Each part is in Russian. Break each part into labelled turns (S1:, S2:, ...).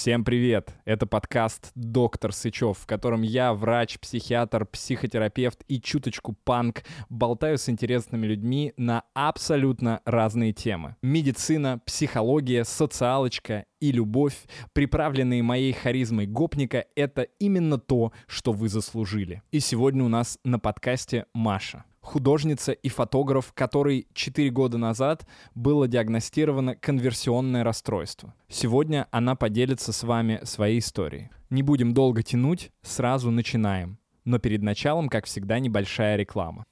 S1: Всем привет! Это подкаст «Доктор Сычев», в котором я, врач, психиатр, психотерапевт и чуточку панк, болтаю с интересными людьми на абсолютно разные темы. Медицина, психология, социалочка и любовь, приправленные моей харизмой гопника, это именно то, что вы заслужили. И сегодня у нас на подкасте Маша художница и фотограф, которой 4 года назад было диагностировано конверсионное расстройство. Сегодня она поделится с вами своей историей. Не будем долго тянуть, сразу начинаем. Но перед началом, как всегда, небольшая реклама.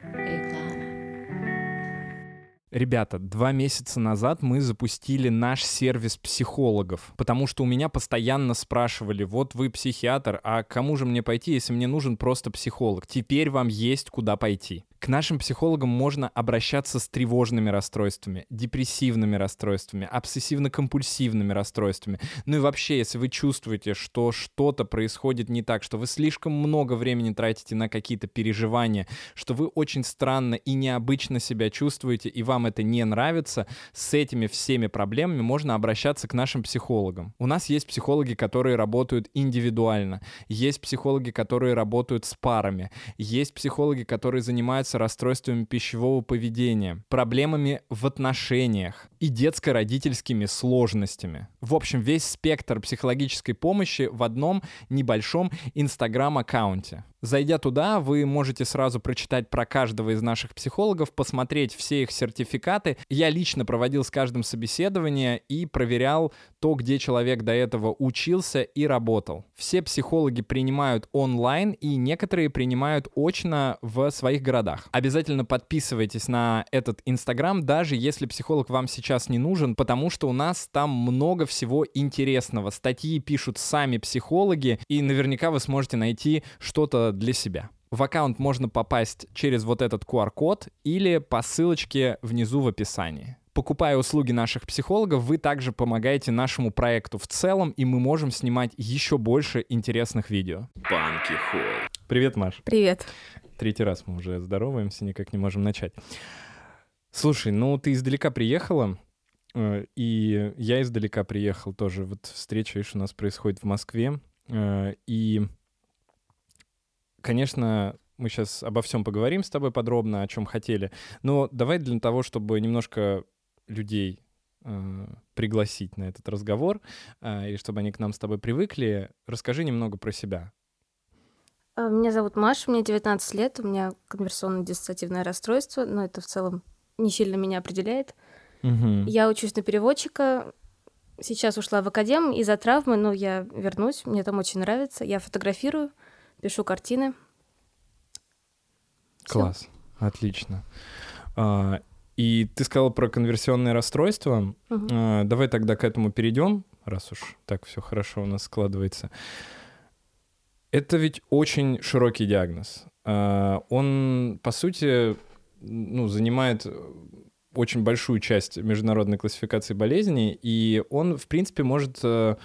S1: Ребята, два месяца назад мы запустили наш сервис психологов, потому что у меня постоянно спрашивали, вот вы психиатр, а кому же мне пойти, если мне нужен просто психолог? Теперь вам есть куда пойти. К нашим психологам можно обращаться с тревожными расстройствами, депрессивными расстройствами, обсессивно-компульсивными расстройствами. Ну и вообще, если вы чувствуете, что что-то происходит не так, что вы слишком много времени тратите на какие-то переживания, что вы очень странно и необычно себя чувствуете, и вам это не нравится, с этими всеми проблемами можно обращаться к нашим психологам. У нас есть психологи, которые работают индивидуально, есть психологи, которые работают с парами, есть психологи, которые занимаются занимаются расстройствами пищевого поведения, проблемами в отношениях и детско-родительскими сложностями. В общем, весь спектр психологической помощи в одном небольшом инстаграм-аккаунте. Зайдя туда, вы можете сразу прочитать про каждого из наших психологов, посмотреть все их сертификаты. Я лично проводил с каждым собеседование и проверял то, где человек до этого учился и работал. Все психологи принимают онлайн, и некоторые принимают очно в своих городах. Обязательно подписывайтесь на этот Инстаграм, даже если психолог вам сейчас не нужен, потому что у нас там много всего интересного. Статьи пишут сами психологи, и наверняка вы сможете найти что-то для себя. В аккаунт можно попасть через вот этот QR-код или по ссылочке внизу в описании. Покупая услуги наших психологов, вы также помогаете нашему проекту в целом, и мы можем снимать еще больше интересных видео. Банки Холл. Привет, Маш.
S2: Привет.
S1: Третий раз мы уже здороваемся, никак не можем начать. Слушай, ну ты издалека приехала, э, и я издалека приехал тоже. Вот встреча, видишь, у нас происходит в Москве, э, и конечно, мы сейчас обо всем поговорим с тобой подробно, о чем хотели. Но давай для того, чтобы немножко людей э, пригласить на этот разговор, э, и чтобы они к нам с тобой привыкли, расскажи немного про себя.
S2: А, меня зовут Маша, мне 19 лет, у меня конверсионно-диссоциативное расстройство, но это в целом не сильно меня определяет. Угу. Я учусь на переводчика, сейчас ушла в академ из-за травмы, но я вернусь, мне там очень нравится. Я фотографирую, пишу картины.
S1: Класс, Всё. отлично. А, и ты сказал про конверсионное расстройство. Угу. А, давай тогда к этому перейдем, раз уж так все хорошо у нас складывается. Это ведь очень широкий диагноз. А, он, по сути, ну, занимает очень большую часть международной классификации болезней, и он, в принципе, может э,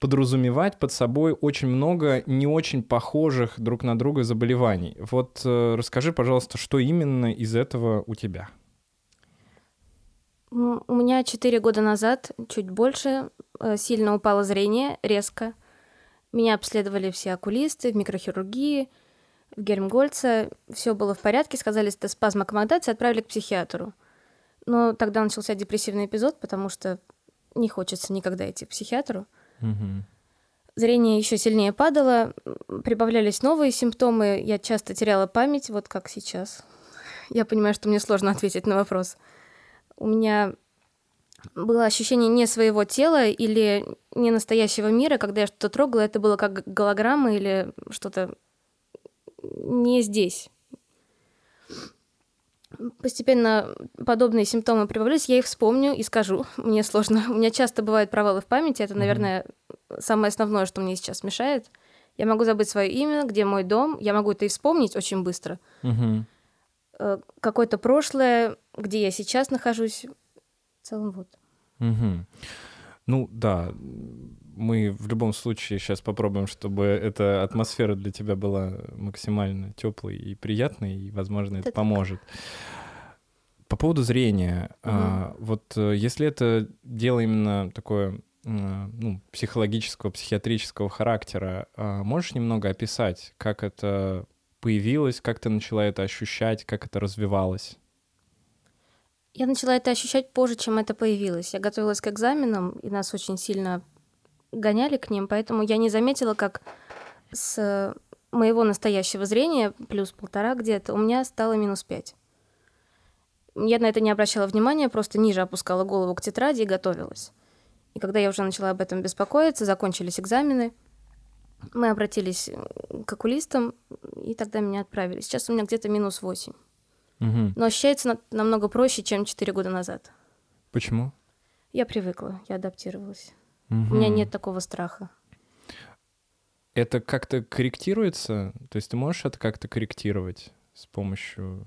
S1: подразумевать под собой очень много не очень похожих друг на друга заболеваний. Вот э, расскажи, пожалуйста, что именно из этого у тебя?
S2: У меня 4 года назад, чуть больше, э, сильно упало зрение, резко. Меня обследовали все окулисты в микрохирургии, в Гермгольце. Все было в порядке, сказали, это спазм аккомодации, отправили к психиатру. Но тогда начался депрессивный эпизод, потому что не хочется никогда идти к психиатру. Зрение еще сильнее падало, прибавлялись новые симптомы, я часто теряла память, вот как сейчас. Я понимаю, что мне сложно ответить на вопрос. У меня было ощущение не своего тела или не настоящего мира, когда я что-то трогала, это было как голограмма или что-то не здесь постепенно подобные симптомы прибавлялись, я их вспомню и скажу. Мне сложно. У меня часто бывают провалы в памяти. Это, наверное, mm-hmm. самое основное, что мне сейчас мешает. Я могу забыть свое имя, где мой дом. Я могу это и вспомнить очень быстро. Mm-hmm. Какое-то прошлое, где я сейчас нахожусь. В целом вот.
S1: Mm-hmm. Ну да, мы в любом случае сейчас попробуем, чтобы эта атмосфера для тебя была максимально теплой и приятной, и, возможно, это, это поможет. По поводу зрения, угу. а, вот э, если это дело именно такое ну, психологического, психиатрического характера. А можешь немного описать, как это появилось, как ты начала это ощущать, как это развивалось?
S2: Я начала это ощущать позже, чем это появилось. Я готовилась к экзаменам, и нас очень сильно гоняли к ним, поэтому я не заметила, как с моего настоящего зрения, плюс полтора где-то, у меня стало минус пять. Я на это не обращала внимания, просто ниже опускала голову к тетради и готовилась. И когда я уже начала об этом беспокоиться, закончились экзамены, мы обратились к окулистам, и тогда меня отправили. Сейчас у меня где-то минус восемь.
S1: Угу.
S2: Но ощущается намного проще, чем четыре года назад.
S1: Почему?
S2: Я привыкла, я адаптировалась.
S1: Угу.
S2: У меня нет такого страха.
S1: Это как-то корректируется? То есть ты можешь это как-то корректировать с помощью,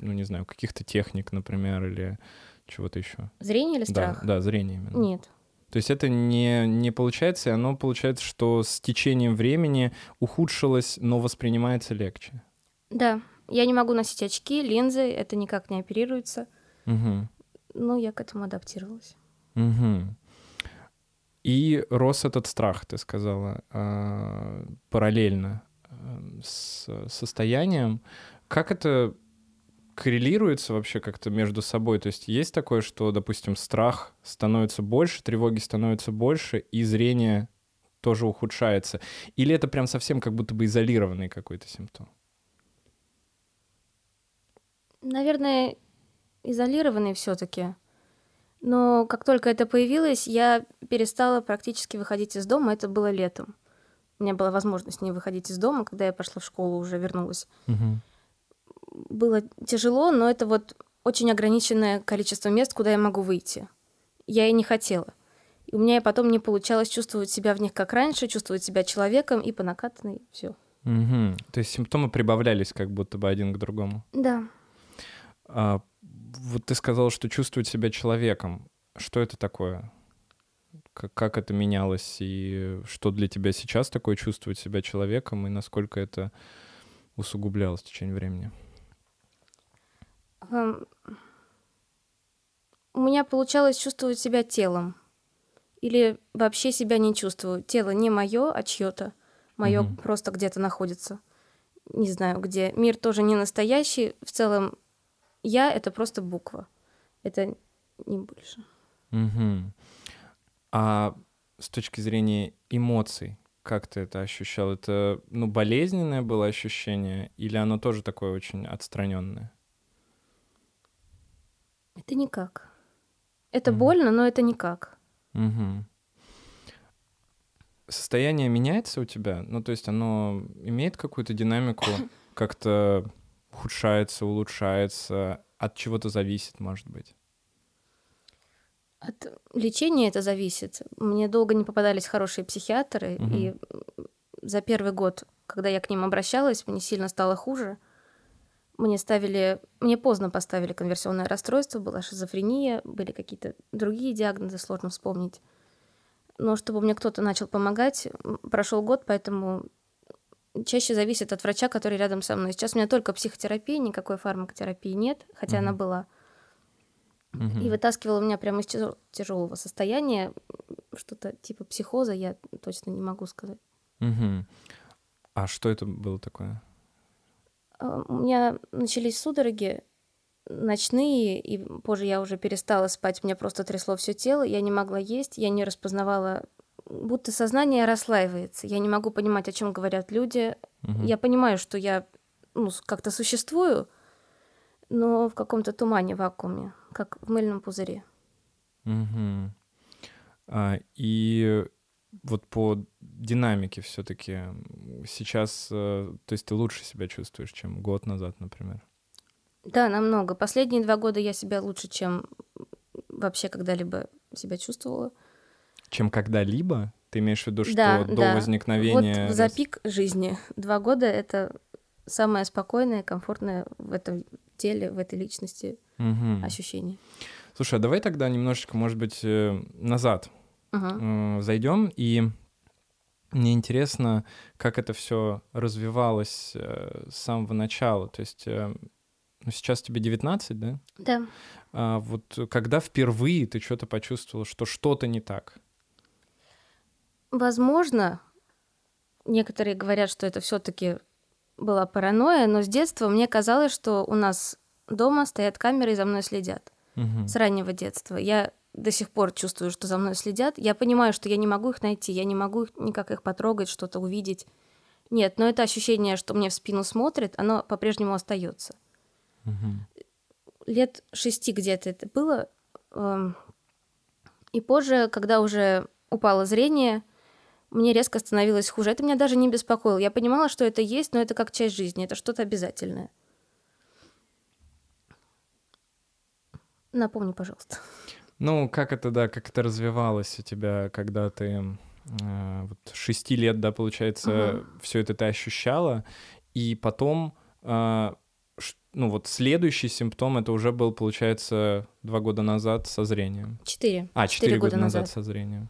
S1: ну, не знаю, каких-то техник, например, или чего-то еще?
S2: Зрение или страх?
S1: Да, да, зрение именно.
S2: Нет.
S1: То есть это не, не получается, и оно получается, что с течением времени ухудшилось, но воспринимается легче.
S2: Да, я не могу носить очки, линзы, это никак не оперируется.
S1: Угу.
S2: Ну, я к этому адаптировалась.
S1: Угу. И рос этот страх, ты сказала, а, параллельно эм, с состоянием. Как это коррелируется вообще как-то между собой? То есть есть такое, что, допустим, страх становится больше, тревоги становится больше, и зрение тоже ухудшается? Или это прям совсем как будто бы изолированный какой-то симптом?
S2: Наверное, изолированный все-таки. Но как только это появилось, я перестала практически выходить из дома. Это было летом. У меня была возможность не выходить из дома, когда я пошла в школу, уже вернулась.
S1: Угу.
S2: Было тяжело, но это вот очень ограниченное количество мест, куда я могу выйти. Я и не хотела. И у меня и потом не получалось чувствовать себя в них как раньше, чувствовать себя человеком и по накатанной все.
S1: Угу. То есть симптомы прибавлялись как будто бы один к другому.
S2: Да.
S1: А, вот ты сказал, что чувствовать себя человеком. Что это такое? Как, как это менялось и что для тебя сейчас такое чувствовать себя человеком и насколько это усугублялось в течение времени?
S2: Um, у меня получалось чувствовать себя телом. Или вообще себя не чувствую. Тело не мое, а чье-то. Мое угу. просто где-то находится. Не знаю где. Мир тоже не настоящий. В целом я — это просто буква. Это не больше.
S1: Угу. А с точки зрения эмоций, как ты это ощущал? Это, ну, болезненное было ощущение или оно тоже такое очень отстраненное?
S2: Это никак. Это угу. больно, но это никак.
S1: Угу. Состояние меняется у тебя? Ну, то есть оно имеет какую-то динамику, как-то ухудшается, улучшается, от чего-то зависит, может быть?
S2: От лечения это зависит. Мне долго не попадались хорошие психиатры, угу. и за первый год, когда я к ним обращалась, мне сильно стало хуже. Мне ставили, мне поздно поставили конверсионное расстройство, была шизофрения, были какие-то другие диагнозы, сложно вспомнить. Но чтобы мне кто-то начал помогать, прошел год, поэтому чаще зависит от врача, который рядом со мной. Сейчас у меня только психотерапия, никакой фармакотерапии нет, хотя угу. она была. Угу. И вытаскивала меня прямо из тяжелого состояния, что-то типа психоза, я точно не могу сказать.
S1: Угу. А что это было такое?
S2: А, у меня начались судороги ночные, и позже я уже перестала спать, меня просто трясло все тело, я не могла есть, я не распознавала будто сознание расслаивается. Я не могу понимать, о чем говорят люди. Угу. Я понимаю, что я ну, как-то существую, но в каком-то тумане, вакууме, как в мыльном пузыре.
S1: Угу. А, и вот по динамике все-таки сейчас, э, то есть ты лучше себя чувствуешь, чем год назад, например?
S2: Да, намного. Последние два года я себя лучше, чем вообще когда-либо себя чувствовала
S1: чем когда-либо? Ты имеешь в виду, что да, до да. возникновения...
S2: Вот за пик жизни. Два года — это самое спокойное, комфортное в этом теле, в этой личности
S1: угу.
S2: ощущение.
S1: Слушай, а давай тогда немножечко, может быть, э, назад
S2: угу.
S1: зайдем и мне интересно, как это все развивалось э, с самого начала. То есть э, ну, сейчас тебе 19, да?
S2: Да.
S1: А вот когда впервые ты что-то почувствовал, что что-то не так?
S2: Возможно, некоторые говорят, что это все-таки была паранойя, но с детства мне казалось, что у нас дома стоят камеры и за мной следят.
S1: Мгм.
S2: С раннего детства. Я до сих пор чувствую, что за мной следят. Я понимаю, что я не могу их найти, я не могу их, никак их потрогать, что-то увидеть. Нет, но это ощущение, что мне в спину смотрит, оно по-прежнему остается.
S1: Мгм.
S2: Лет шести где-то это было. эм, И позже, когда уже упало зрение, мне резко становилось хуже. Это меня даже не беспокоило. Я понимала, что это есть, но это как часть жизни, это что-то обязательное. Напомни, пожалуйста.
S1: Ну, как это, да, как это развивалось у тебя, когда ты э, вот шести лет, да, получается, все это ты ощущала, и потом, э, ну вот следующий симптом это уже был, получается, два года назад со зрением.
S2: Четыре.
S1: А, четыре года,
S2: года
S1: назад.
S2: назад.
S1: со зрением.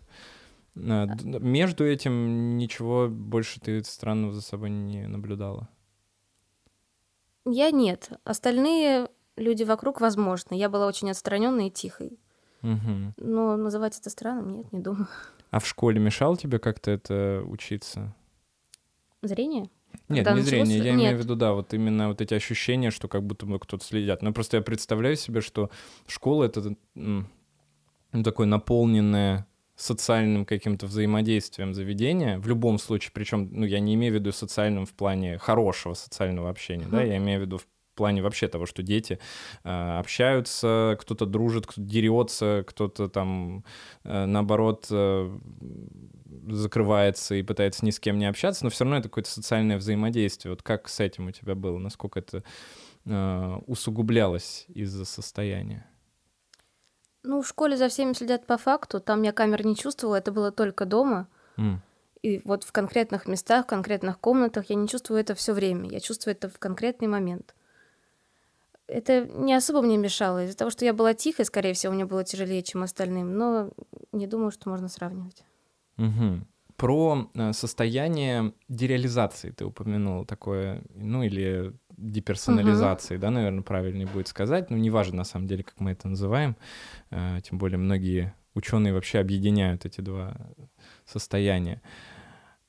S1: А, Между этим ничего больше ты странного за собой не наблюдала.
S2: Я нет. Остальные люди вокруг, возможно. Я была очень отстраненной и тихой.
S1: Мгм.
S2: Но называть это странным, нет, не думаю.
S1: А в школе мешал тебе как-то это учиться?
S2: Зрение?
S1: Нет,
S2: Когда
S1: не
S2: началось
S1: зрение, я имею в
S2: нет.
S1: виду, да, вот именно вот эти ощущения, что как будто бы кто-то следят. Ну, просто я представляю себе, что школа — это ну, такое наполненное социальным каким-то взаимодействием заведения, в любом случае, причем, ну, я не имею в виду социальным в плане хорошего социального общения, да,
S2: Мгм.
S1: я имею в виду в плане вообще того, что дети э, общаются, кто-то дружит, кто-то дерется, кто-то там, э, наоборот, э, закрывается и пытается ни с кем не общаться, но все равно это какое-то социальное взаимодействие. Вот как с этим у тебя было? Насколько это э, усугублялось из-за состояния?
S2: Ну, в школе за всеми следят по факту. Там я камер не чувствовала, это было только дома.
S1: М,
S2: И вот в конкретных местах, в конкретных комнатах я не чувствую это все время. Я чувствую это в конкретный момент. Это не особо мне мешало. Из-за того, что я была тихой, скорее всего, мне было тяжелее, чем остальным. Но не думаю, что можно сравнивать.
S1: мгм. Про э, состояние дереализации ты упомянул такое, ну или деперсонализации, да, наверное, правильнее будет сказать. Ну, неважно, на самом деле, как мы это называем. Э, Тем более многие ученые вообще объединяют эти два состояния.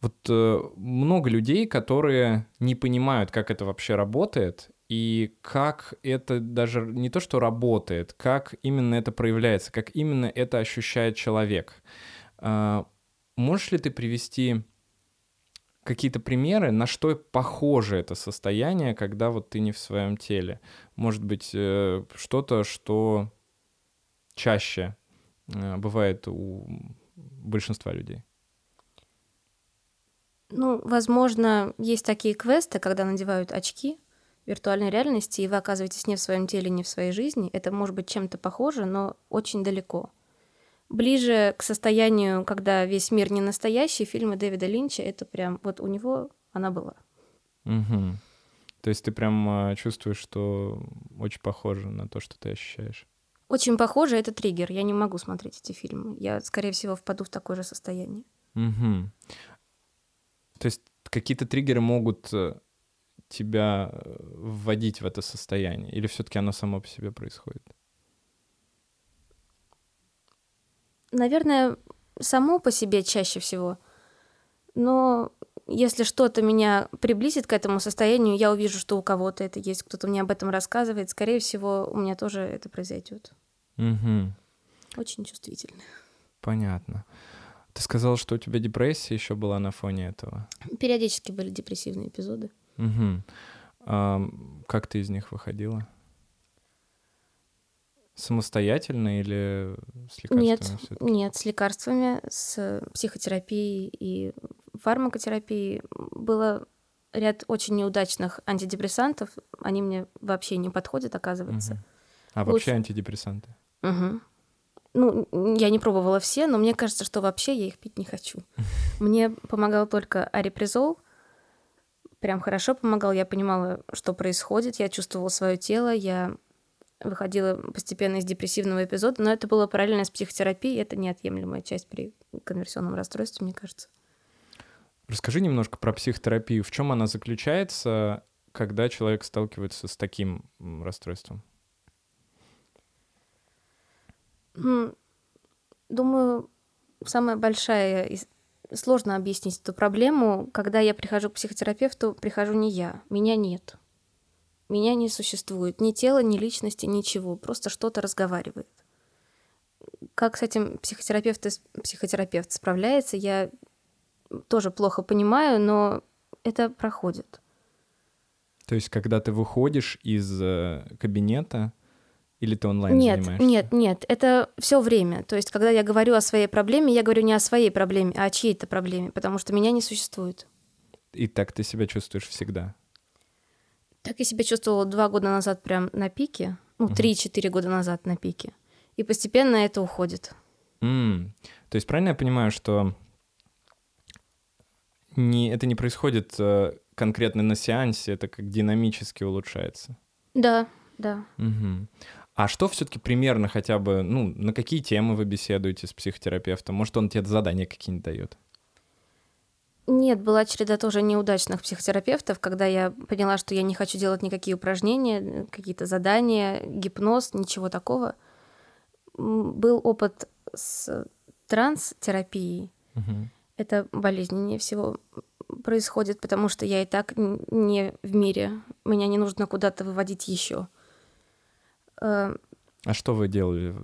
S1: Вот э, много людей, которые не понимают, как это вообще работает, и как это даже не то, что работает, как именно это проявляется, как именно это ощущает человек. А, Можешь ли ты привести какие-то примеры, на что похоже это состояние, когда вот ты не в своем теле? Может быть, э, что-то, что чаще э, бывает у большинства людей?
S2: Ну, возможно, есть такие квесты, когда надевают очки виртуальной реальности, и вы оказываетесь не в своем теле, не в своей жизни. Это может быть чем-то похоже, но очень далеко. Ближе к состоянию, когда весь мир не настоящий, фильмы Дэвида Линча, это прям вот у него она была.
S1: Мгм. То есть ты прям э, чувствуешь, что очень похоже на то, что ты ощущаешь.
S2: Очень похоже, это триггер. Я не могу смотреть эти фильмы. Я, скорее всего, впаду в такое же состояние.
S1: Мгм. То есть какие-то триггеры могут э, тебя э, вводить в это состояние, или все-таки оно само по себе происходит?
S2: Наверное, само по себе чаще всего. Но если что-то меня приблизит к этому состоянию, я увижу, что у кого-то это есть, кто-то мне об этом рассказывает, скорее всего, у меня тоже это произойдет.
S1: Мгм.
S2: Очень чувствительно.
S1: Понятно. Ты сказал, что у тебя депрессия еще была на фоне этого.
S2: Периодически были депрессивные эпизоды.
S1: Мгм. Ам, как ты из них выходила? Самостоятельно или с лекарствами
S2: Нет, нет, с лекарствами, с психотерапией и фармакотерапией было ряд очень неудачных антидепрессантов. Они мне вообще не подходят, оказывается.
S1: Мгм. А вообще
S2: Лучше.
S1: антидепрессанты?
S2: Мгм. Ну, я не пробовала все, но мне кажется, что вообще я их пить не хочу. Мне помогал только арипризол. Прям хорошо помогал. Я понимала, что происходит. Я чувствовала свое тело. Я выходила постепенно из депрессивного эпизода, но это было параллельно с психотерапией. Это неотъемлемая часть при конверсионном расстройстве, мне кажется.
S1: Расскажи немножко про психотерапию. В чем она заключается, когда человек сталкивается с таким расстройством?
S2: Думаю, самая большая из- сложно объяснить эту проблему. Когда я прихожу к психотерапевту, прихожу не я, меня нет. Меня не существует ни тела, ни личности, ничего. Просто что-то разговаривает. Как с этим психотерапевт, психотерапевт справляется, я тоже плохо понимаю, но это проходит.
S1: То есть, когда ты выходишь из э, кабинета, или ты онлайн
S2: нет,
S1: занимаешься?
S2: Нет, нет, это все время. То есть, когда я говорю о своей проблеме, я говорю не о своей проблеме, а о чьей-то проблеме, потому что меня не существует.
S1: И так ты себя чувствуешь всегда?
S2: Так я себя чувствовала два года назад прям на пике, ну, три-четыре года назад на пике. И постепенно это уходит.
S1: Mm. То есть правильно я понимаю, что не, это не происходит э, конкретно на сеансе, это как динамически улучшается?
S2: Да, да.
S1: Угу. А что все-таки примерно хотя бы, ну, на какие темы вы беседуете с психотерапевтом? Может, он тебе задания какие-нибудь дает?
S2: Нет, была череда тоже неудачных психотерапевтов, когда я поняла, что я не хочу делать никакие упражнения, какие-то задания, гипноз, ничего такого. Был опыт с транс-терапией. Угу. Это болезненнее всего происходит, потому что я и так не в мире. Меня не нужно куда-то выводить еще.
S1: Э, а что вы делали?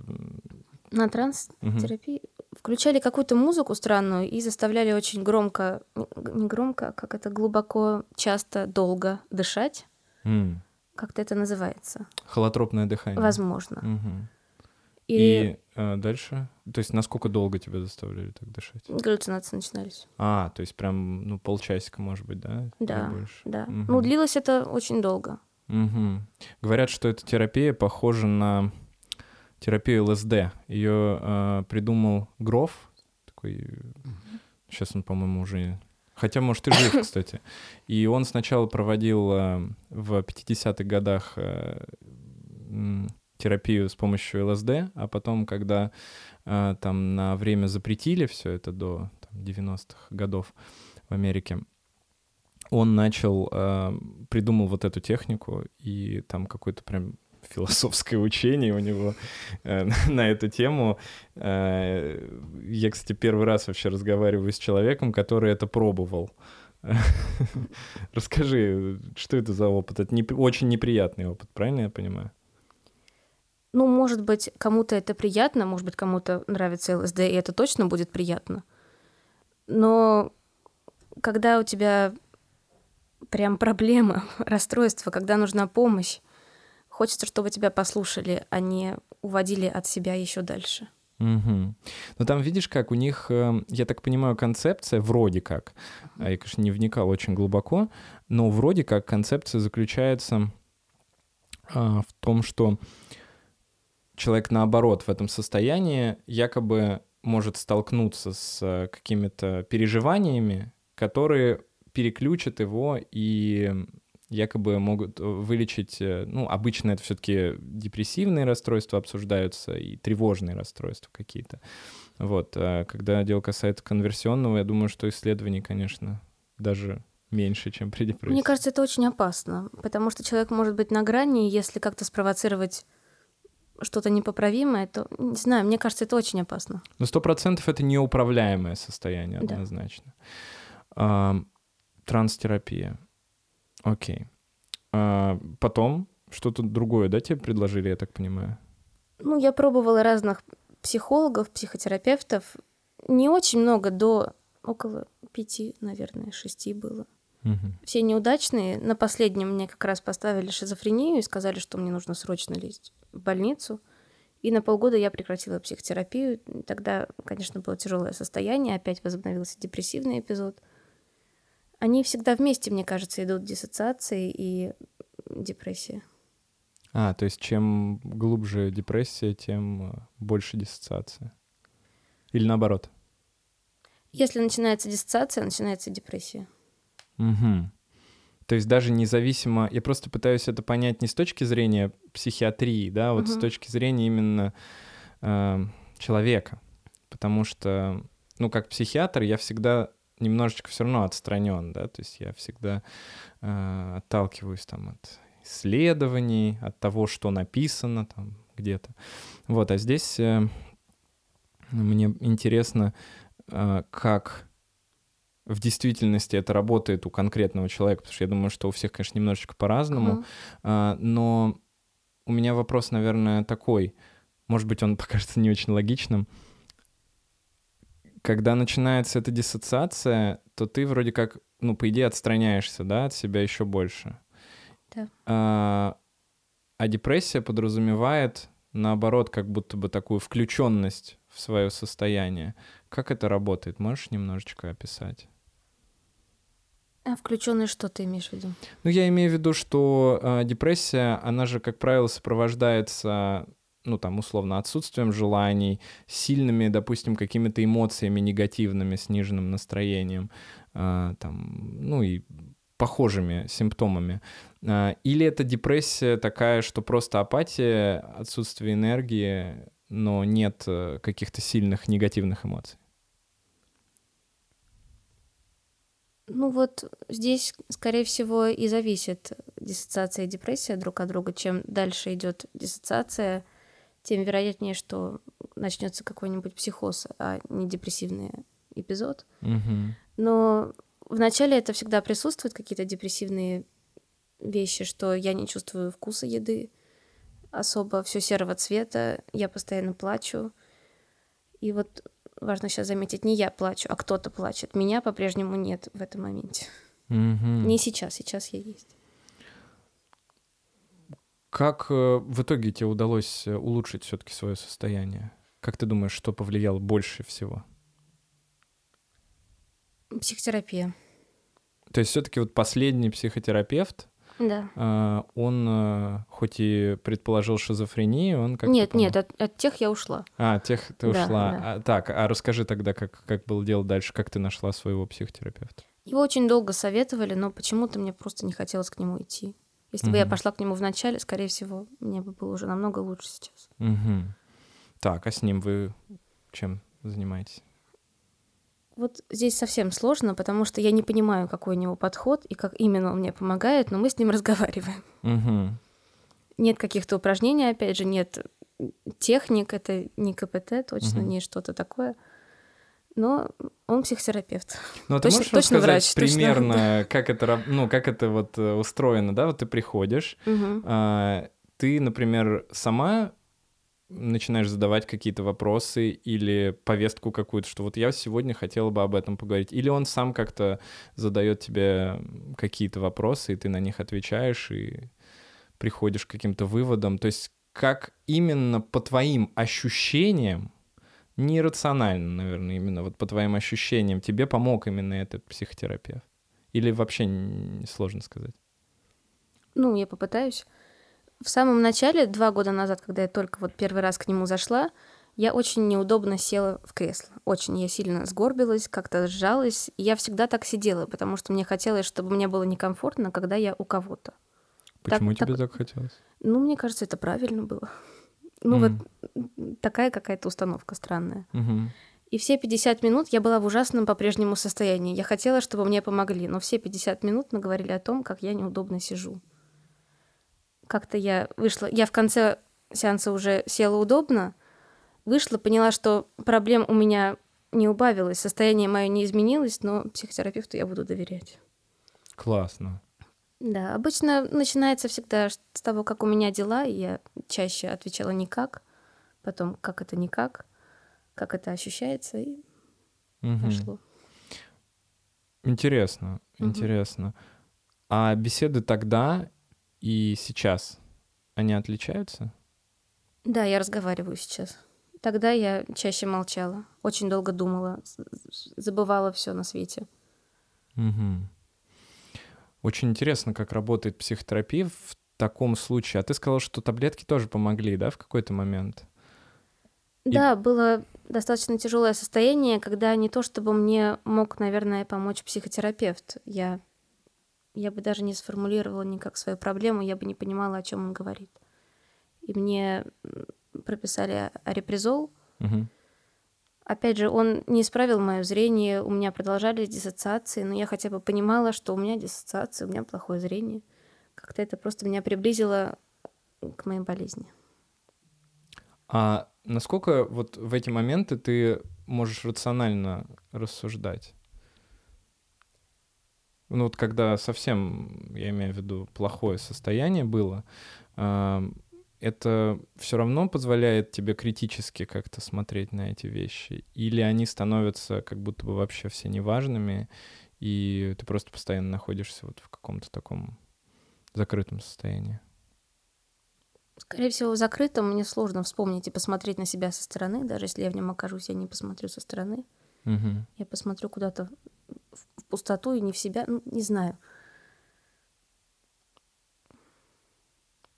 S2: На транс-терапии? Угу включали какую-то музыку странную и заставляли очень громко, не громко, а как это глубоко, часто, долго дышать. Mm. Как-то это называется.
S1: Холотропное дыхание.
S2: Возможно.
S1: Угу. И, и э, дальше? То есть насколько долго тебя заставляли так дышать?
S2: Галлюцинации начинались.
S1: А, то есть прям, ну, полчасика, может быть, да?
S2: Да, да. Угу. Ну, длилось это очень долго.
S1: Угу. Говорят, что эта терапия похожа на терапию ЛСД. Ее э, придумал Гроф, такой, сейчас он, по-моему, уже... Хотя, может, и жив, кстати. И он сначала проводил э, в 50-х годах э, терапию с помощью ЛСД, а потом, когда э, там на время запретили все это до там, 90-х годов в Америке, он начал, э, придумал вот эту технику, и там какой-то прям философское учение у него э, на эту тему. Э, я, кстати, первый раз вообще разговариваю с человеком, который это пробовал. Расскажи, что это за опыт? Это не, очень неприятный опыт, правильно я понимаю?
S2: Ну, может быть, кому-то это приятно, может быть, кому-то нравится ЛСД, и это точно будет приятно. Но когда у тебя прям проблема, расстройство, когда нужна помощь, Хочется, чтобы тебя послушали, а не уводили от себя еще дальше.
S1: Угу. Ну там видишь, как у них, э, я так понимаю, концепция вроде как, а я, конечно, не вникал очень глубоко, но вроде как концепция заключается а, в том, что человек наоборот в этом состоянии якобы может столкнуться с э, какими-то переживаниями, которые переключат его и якобы могут э, вылечить, э, ну, обычно это все-таки депрессивные расстройства обсуждаются и тревожные расстройства какие-то. Вот, а когда дело касается конверсионного, я думаю, что исследований, конечно, даже меньше, чем при депрессии.
S2: Мне кажется, это очень опасно, потому что человек может быть на грани, если как-то спровоцировать что-то непоправимое, то, не знаю, мне кажется, это очень опасно.
S1: Но сто процентов это неуправляемое состояние однозначно. Да. А, транстерапия. Окей. А потом что-то другое, да, тебе предложили, я так понимаю?
S2: Ну, я пробовала разных психологов, психотерапевтов. Не очень много, до около пяти, наверное, шести было. Угу. Все неудачные. На последнем мне как раз поставили шизофрению и сказали, что мне нужно срочно лезть в больницу. И на полгода я прекратила психотерапию. Тогда, конечно, было тяжелое состояние, опять возобновился депрессивный эпизод. Они всегда вместе, мне кажется, идут диссоциации и депрессия.
S1: А, то есть чем глубже депрессия, тем э, больше диссоциация. Или наоборот?
S2: Если начинается диссоциация, начинается депрессия.
S1: Угу. То есть даже независимо... Я просто пытаюсь это понять не с точки зрения психиатрии, да, а вот угу. с точки зрения именно э, человека. Потому что, ну, как психиатр, я всегда немножечко все равно отстранен, да, то есть я всегда э, отталкиваюсь там от исследований, от того, что написано там где-то. Вот, а здесь э, мне интересно, э, как в действительности это работает у конкретного человека, потому что я думаю, что у всех, конечно, немножечко по-разному, uh-huh. но у меня вопрос, наверное, такой, может быть, он покажется не очень логичным. Когда начинается эта диссоциация, то ты вроде как, ну, по идее, отстраняешься, да, от себя еще больше.
S2: Да.
S1: А, а депрессия подразумевает, наоборот, как будто бы такую включенность в свое состояние. Как это работает? Можешь немножечко описать?
S2: А включенный что ты имеешь в виду?
S1: Ну, я имею в виду, что э, депрессия, она же, как правило, сопровождается, ну, там, условно, отсутствием желаний, сильными, допустим, какими-то эмоциями негативными, сниженным настроением, э, там, ну, и похожими симптомами. Э, или это депрессия такая, что просто апатия, отсутствие энергии, но нет э, каких-то сильных негативных эмоций?
S2: Ну вот здесь, скорее всего, и зависит диссоциация и депрессия друг от друга. Чем дальше идет диссоциация, тем вероятнее, что начнется какой-нибудь психоз, а не депрессивный эпизод.
S1: Угу.
S2: Но вначале это всегда присутствуют какие-то депрессивные вещи, что я не чувствую вкуса еды особо, все серого цвета, я постоянно плачу. И вот важно сейчас заметить, не я плачу, а кто-то плачет. Меня по-прежнему нет в этом моменте.
S1: Угу.
S2: Не сейчас, сейчас я есть.
S1: Как э, в итоге тебе удалось э, улучшить все-таки свое состояние? Как ты думаешь, что повлияло больше всего?
S2: Психотерапия.
S1: То есть все-таки вот последний психотерапевт,
S2: да.
S1: А, он э, хоть и предположил шизофрению, он как
S2: Нет, нет, от, от тех я ушла.
S1: А, от тех ты
S2: да,
S1: ушла.
S2: Да.
S1: А, так, а расскажи тогда, как, как было дело дальше, как ты нашла своего психотерапевта?
S2: Его очень долго советовали, но почему-то мне просто не хотелось к нему идти. Если угу. бы я пошла к нему в начале, скорее всего, мне бы было уже намного лучше сейчас.
S1: Угу. Так, а с ним вы чем занимаетесь?
S2: Вот здесь совсем сложно, потому что я не понимаю, какой у него подход и как именно он мне помогает, но мы с ним разговариваем.
S1: Угу.
S2: Нет каких-то упражнений, опять же, нет техник, это не КПТ, точно угу. не что-то такое. Но он психотерапевт.
S1: Ну, а ты точно, можешь точно рассказать врач, примерно, точно... как это, ну, как это вот э, устроено, да? Вот ты приходишь,
S2: угу.
S1: а, ты, например, сама начинаешь задавать какие-то вопросы или повестку какую-то, что вот я сегодня хотела бы об этом поговорить. Или он сам как-то задает тебе какие-то вопросы, и ты на них отвечаешь, и приходишь к каким-то выводам. То есть как именно по твоим ощущениям, нерационально, наверное, именно вот по твоим ощущениям, тебе помог именно этот психотерапевт? Или вообще сложно сказать?
S2: Ну, я попытаюсь. В самом начале, два года назад, когда я только вот первый раз к нему зашла, я очень неудобно села в кресло. Очень я сильно сгорбилась, как-то сжалась. И я всегда так сидела, потому что мне хотелось, чтобы мне было некомфортно, когда я у кого-то.
S1: Почему так, тебе так... так хотелось?
S2: Ну, мне кажется, это правильно было. Ну, mm. вот такая какая-то установка странная.
S1: Mm-hmm.
S2: И все 50 минут я была в ужасном по-прежнему состоянии. Я хотела, чтобы мне помогли, но все 50 минут мы говорили о том, как я неудобно сижу как-то я вышла, я в конце сеанса уже села удобно, вышла, поняла, что проблем у меня не убавилось, состояние мое не изменилось, но психотерапевту я буду доверять.
S1: Классно.
S2: Да, обычно начинается всегда с того, как у меня дела, и я чаще отвечала никак, потом как это никак, как это ощущается, и угу. пошло.
S1: Интересно, угу. интересно. А беседы тогда и сейчас, они отличаются?
S2: Да, я разговариваю сейчас. Тогда я чаще молчала, очень долго думала, забывала все на свете.
S1: Угу. Очень интересно, как работает психотерапия в таком случае. А ты сказала, что таблетки тоже помогли, да, в какой-то момент?
S2: Да, И... было достаточно тяжелое состояние, когда не то чтобы мне мог, наверное, помочь психотерапевт. Я я бы даже не сформулировала никак свою проблему, я бы не понимала, о чем он говорит. И мне прописали арепризол.
S1: Угу.
S2: Опять же, он не исправил мое зрение, у меня продолжались диссоциации, но я хотя бы понимала, что у меня диссоциация, у меня плохое зрение. Как-то это просто меня приблизило к моей болезни.
S1: А насколько вот в эти моменты ты можешь рационально рассуждать? ну вот когда совсем, я имею в виду, плохое состояние было, это все равно позволяет тебе критически как-то смотреть на эти вещи? Или они становятся как будто бы вообще все неважными, и ты просто постоянно находишься вот в каком-то таком закрытом состоянии?
S2: Скорее всего, в закрытом мне сложно вспомнить и посмотреть на себя со стороны. Даже если я в нем окажусь, я не посмотрю со стороны.
S1: Угу.
S2: Я посмотрю куда-то в пустоту и не в себя. Ну, не знаю.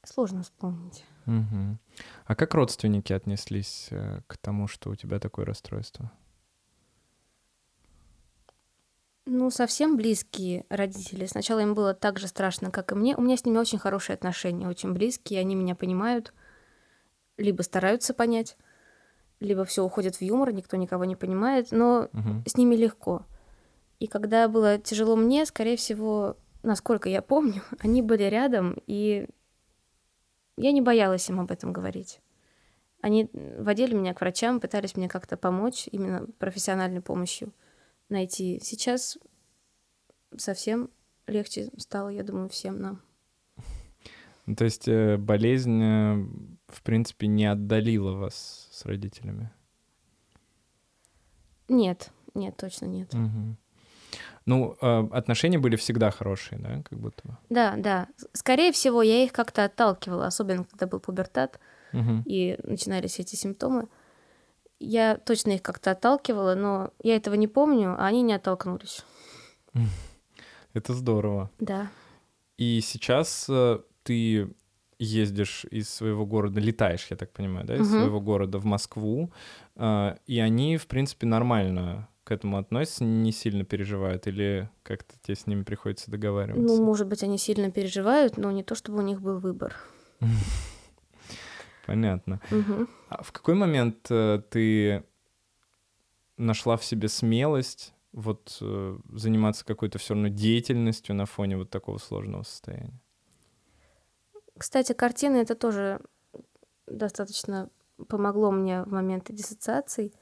S2: Сложно вспомнить.
S1: Угу. А как родственники отнеслись э, к тому, что у тебя такое расстройство?
S2: Ну, совсем близкие родители. Сначала им было так же страшно, как и мне. У меня с ними очень хорошие отношения, очень близкие. Они меня понимают, либо стараются понять, либо все уходит в юмор, никто никого не понимает, но
S1: Угу.
S2: с ними легко. И когда было тяжело мне, скорее всего, насколько я помню, они были рядом, и я не боялась им об этом говорить. Они водили меня к врачам, пытались мне как-то помочь, именно профессиональной помощью найти. Сейчас совсем легче стало, я думаю, всем нам.
S1: Ну, то есть э, болезнь, э, в принципе, не отдалила вас с родителями?
S2: Нет, нет, точно нет.
S1: Мгм. Ну, э, отношения были всегда хорошие, да, как будто бы?
S2: Да, да. Скорее всего, я их как-то отталкивала, особенно когда был пубертат
S1: Мгм.
S2: и начинались эти симптомы. Я точно их как-то отталкивала, но я этого не помню, а они не оттолкнулись.
S1: Это здорово.
S2: Да.
S1: И сейчас э, ты ездишь из своего города, летаешь, я так понимаю, да, из
S2: Мгм.
S1: своего города в Москву, э, и они, в принципе, нормально к этому относятся, не сильно переживают, или как-то тебе с ними приходится договариваться?
S2: Ну, может быть, они сильно переживают, но не то, чтобы у них был выбор.
S1: Понятно. А в какой момент э, ты нашла в себе смелость вот э, заниматься какой-то все равно деятельностью на фоне вот такого сложного состояния?
S2: Кстати, картины это тоже достаточно помогло мне в моменты диссоциаций.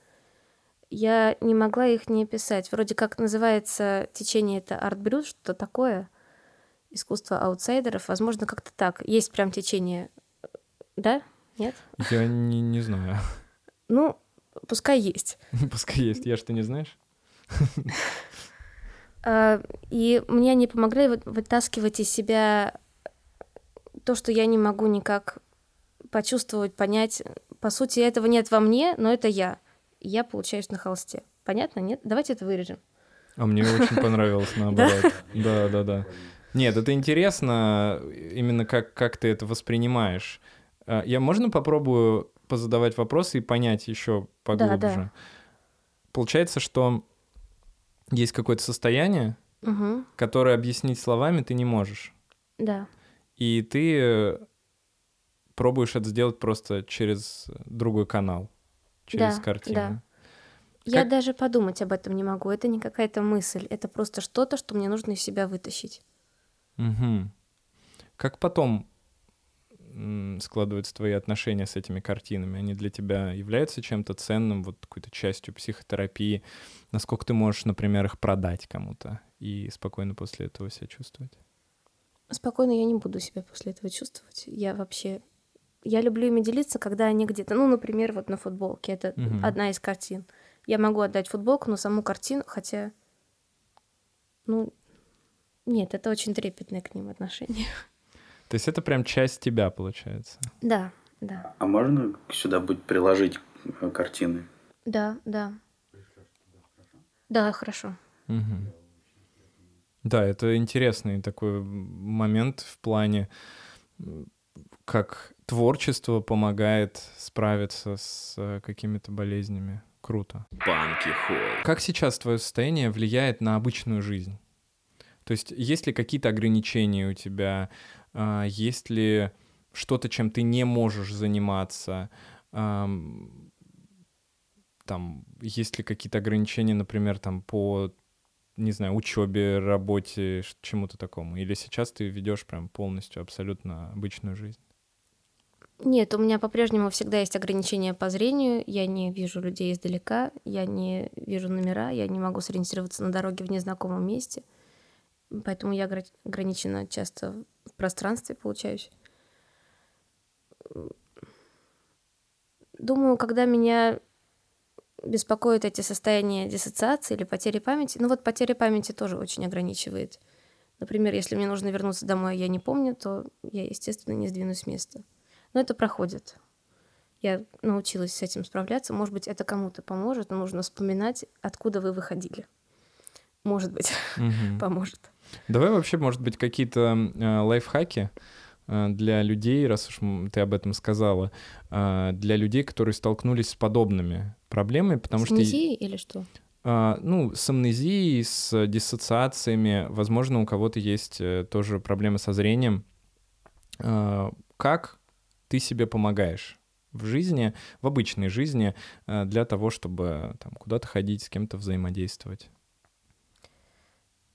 S2: Я не могла их не описать. Вроде как называется течение это арт-брюд, что такое, искусство аутсайдеров. Возможно, как-то так. Есть прям течение, да? Нет?
S1: Я не, не знаю.
S2: Ну, пускай есть.
S1: Пускай есть. Я что, не знаешь?
S2: А, И мне они помогли вытаскивать из себя то, что я не могу никак почувствовать, понять. По сути, этого нет во мне, но это я. Я получаюсь на холсте. Понятно? Нет? Давайте это вырежем.
S1: А мне очень понравилось наоборот. Да, да, да. Нет, это интересно, именно как, как ты это воспринимаешь. А, Я можно попробую позадавать вопросы и понять еще поглубже?
S2: да.
S1: Получается, что есть какое-то состояние, которое объяснить словами ты не можешь.
S2: Да.
S1: И ты э, пробуешь это сделать просто через другой канал, через
S2: Да,
S1: картину.
S2: да. Я
S1: Как-
S2: даже подумать об этом не могу. Это не какая-то мысль. Это просто что-то, что мне нужно из себя вытащить.
S1: Мгм. Как потом складываются твои отношения с этими картинами? Они для тебя являются чем-то ценным, вот какой-то частью психотерапии? Насколько ты можешь, например, их продать кому-то и спокойно после этого себя чувствовать?
S2: Спокойно я не буду себя после этого чувствовать. Я вообще... Я люблю ими делиться, когда они где-то... Ну, например, вот на футболке. Это
S1: Мгм.
S2: одна из картин. Я могу отдать футболку, но саму картину, хотя... Ну, нет, это очень трепетное к ним отношение.
S1: То есть это прям часть тебя, получается?
S2: Да, да,
S3: А можно сюда будет приложить э, картины?
S2: да, да. Да, хорошо.
S1: Мгм. Да, это интересный такой момент в плане, как творчество помогает справиться с э, какими-то болезнями. Круто.
S4: Банки Холл.
S1: Как сейчас твое состояние влияет на обычную жизнь? То есть есть ли какие-то ограничения у тебя? А, Есть ли что-то, чем ты не можешь заниматься? Ам, Там есть ли какие-то ограничения, например, там по, не знаю, учебе, работе, чему-то такому? Или сейчас ты ведешь прям полностью абсолютно обычную жизнь?
S2: Нет, у меня по-прежнему всегда есть ограничения по зрению. Я не вижу людей издалека, я не вижу номера, я не могу сориентироваться на дороге в незнакомом месте. поэтому я ограничена часто в пространстве получаюсь. Думаю, когда меня беспокоят эти состояния диссоциации или потери памяти, ну вот потеря памяти тоже очень ограничивает. Например, если мне нужно вернуться домой, я не помню, то я, естественно, не сдвинусь с места. Но это проходит. Я научилась с этим справляться. Может быть, это кому-то поможет, но нужно вспоминать, откуда вы выходили. Может быть, угу. поможет.
S1: Давай вообще, может быть, какие-то э, лайфхаки э, для людей, раз уж ты об этом сказала, э, для людей, которые столкнулись с подобными проблемами, потому
S2: с что... или что?
S1: Uh, ну, с амнезией, с диссоциациями, возможно, у кого-то есть uh, тоже проблемы со зрением. Uh, как ты себе помогаешь в жизни, в обычной жизни, для того, чтобы там, куда-то ходить, с кем-то взаимодействовать?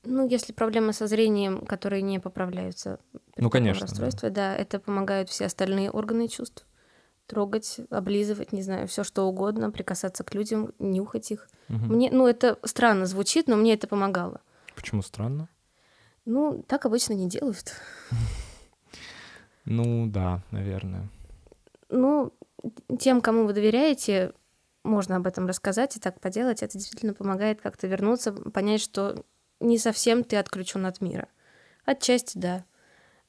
S2: Ну, если проблемы со зрением, которые не поправляются,
S1: ну, конечно,
S2: расстройство, да. да, это помогают все остальные органы чувств. Трогать, облизывать, не знаю, все что угодно, прикасаться к людям, нюхать их. Угу. Мне, ну, это странно звучит, но мне это помогало.
S1: Почему странно?
S2: Ну, так обычно не делают.
S1: Ну, да, наверное.
S2: Ну, тем, кому вы доверяете, можно об этом рассказать и так поделать. Это действительно помогает как-то вернуться, понять, что не совсем ты отключен от мира. Отчасти да,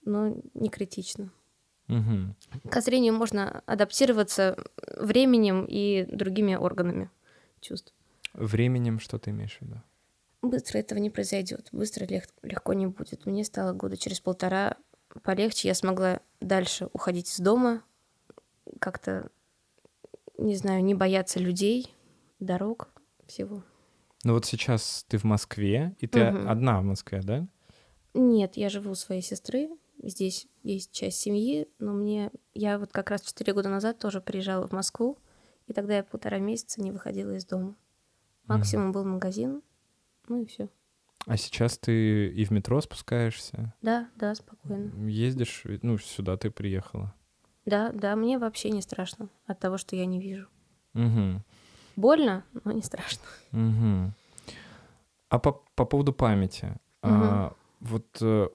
S2: но не критично.
S1: Угу.
S2: К зрению можно адаптироваться временем и другими органами чувств.
S1: Временем что ты имеешь в виду?
S2: Быстро этого не произойдет, быстро лег- легко не будет. Мне стало года через полтора полегче, я смогла дальше уходить из дома, как-то, не знаю, не бояться людей, дорог, всего.
S1: Ну вот сейчас ты в Москве, и ты угу. одна в Москве, да?
S2: Нет, я живу у своей сестры. Здесь есть часть семьи, но мне... Я вот как раз четыре года назад тоже приезжала в Москву, и тогда я полтора месяца не выходила из дома. Максимум был магазин, ну и все.
S1: А сейчас ты и в метро спускаешься?
S2: Да, да, спокойно.
S1: Ездишь, ну, сюда ты приехала?
S2: Да, да, мне вообще не страшно от того, что я не вижу.
S1: Угу.
S2: Больно, но не страшно.
S1: Угу. А по, по поводу памяти. Угу. А, вот а,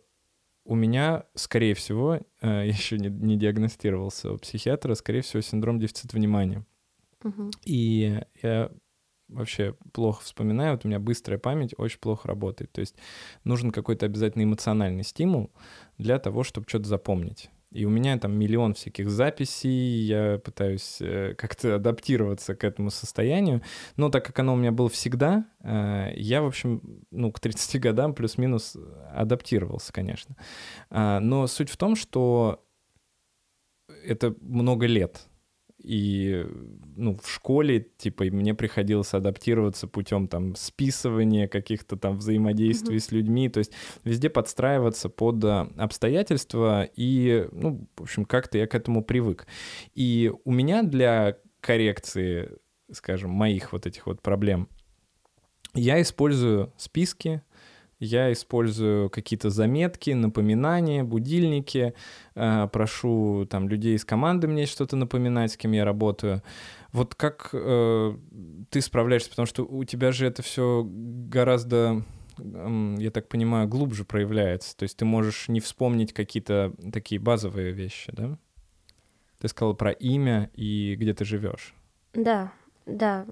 S1: у меня, скорее всего, а, я еще не, не диагностировался у психиатра, скорее всего, синдром дефицита внимания.
S2: Угу.
S1: И я вообще плохо вспоминаю, вот у меня быстрая память очень плохо работает. То есть нужен какой-то обязательно эмоциональный стимул для того, чтобы что-то запомнить. И у меня там миллион всяких записей, я пытаюсь э, как-то адаптироваться к этому состоянию. Но так как оно у меня было всегда, э, я, в общем, ну, к 30 годам плюс-минус адаптировался, конечно. А, но суть в том, что это много лет и ну, в школе, типа, мне приходилось адаптироваться путем там списывания каких-то там взаимодействий mm-hmm. с людьми, то есть везде подстраиваться под а, обстоятельства, и, ну, в общем, как-то я к этому привык. И у меня для коррекции, скажем, моих вот этих вот проблем, я использую списки, я использую какие-то заметки, напоминания, будильники, э, прошу там людей из команды мне что-то напоминать, с кем я работаю. Вот как э, ты справляешься, потому что у тебя же это все гораздо я так понимаю, глубже проявляется. То есть ты можешь не вспомнить какие-то такие базовые вещи, да? Ты сказала про имя и где ты живешь.
S2: Да, да.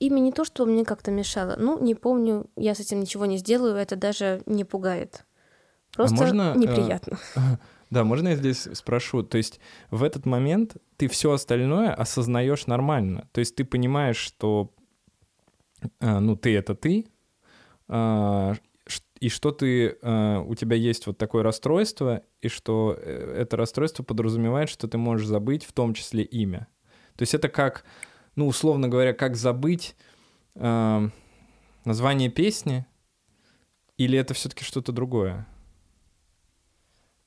S2: Имя не то, что мне как-то мешало. Ну, не помню, я с этим ничего не сделаю, это даже не пугает. Просто а можно, неприятно.
S1: Э, да, можно я здесь спрошу? То есть в этот момент ты все остальное осознаешь нормально. То есть ты понимаешь, что э, ну ты это ты, э, и что ты э, у тебя есть вот такое расстройство, и что э, это расстройство подразумевает, что ты можешь забыть в том числе имя. То есть это как ну, условно говоря, как забыть э, название песни, или это все-таки что-то другое?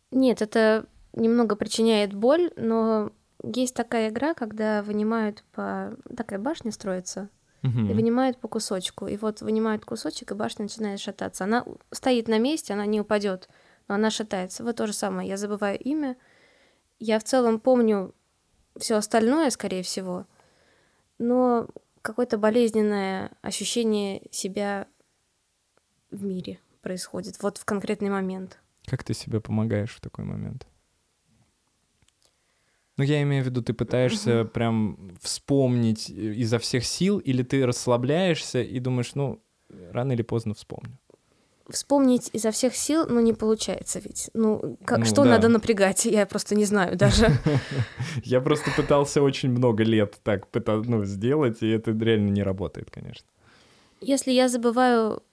S2: Нет, это немного причиняет боль, но есть такая игра, когда вынимают по... Такая башня строится, угу. и вынимают по кусочку. И вот вынимают кусочек, и башня начинает шататься. Она стоит на месте, она не упадет, но она шатается. Вот то же самое. Я забываю имя. Я в целом помню все остальное, скорее всего, но какое-то болезненное ощущение себя в мире происходит, вот в конкретный момент.
S1: Как ты себе помогаешь в такой момент? Ну, я имею в виду, ты пытаешься прям вспомнить э, изо всех сил, или ты расслабляешься и думаешь, ну, рано или поздно вспомню.
S2: Вспомнить изо всех сил, ну, не получается ведь. Ну, как,
S1: Ну,
S2: что
S1: да.
S2: надо напрягать, я просто не знаю даже.
S1: Я просто пытался очень много лет так ну, сделать, и это реально не работает, конечно.
S2: Если я забываю,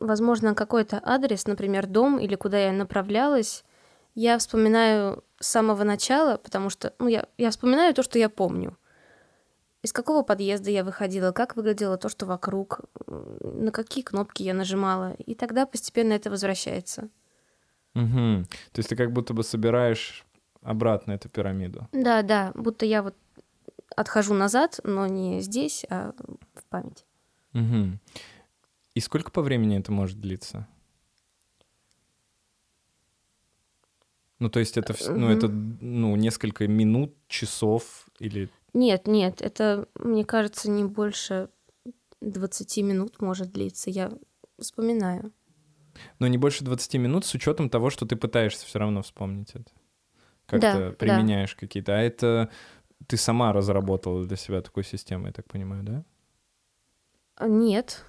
S2: возможно, какой-то адрес, например, дом или куда я направлялась, я вспоминаю с самого начала, потому что, ну, я, я вспоминаю то, что я помню. Из какого подъезда я выходила, как выглядело то, что вокруг, на какие кнопки я нажимала, и тогда постепенно это возвращается.
S1: Мгм. То есть ты как будто бы собираешь обратно эту пирамиду.
S2: Да, да, будто я вот отхожу назад, но не здесь, а в память.
S1: Мгм. И сколько по времени это может длиться? Ну, то есть это, ну, это, ну, несколько минут, часов или...
S2: Нет, нет, это, мне кажется, не больше 20 минут может длиться. Я вспоминаю.
S1: Ну, не больше 20 минут с учетом того, что ты пытаешься все равно вспомнить это.
S2: Да,
S1: Как-то
S2: да.
S1: применяешь какие-то. А это ты сама разработала для себя такую систему, я так понимаю, да?
S2: А, Нет.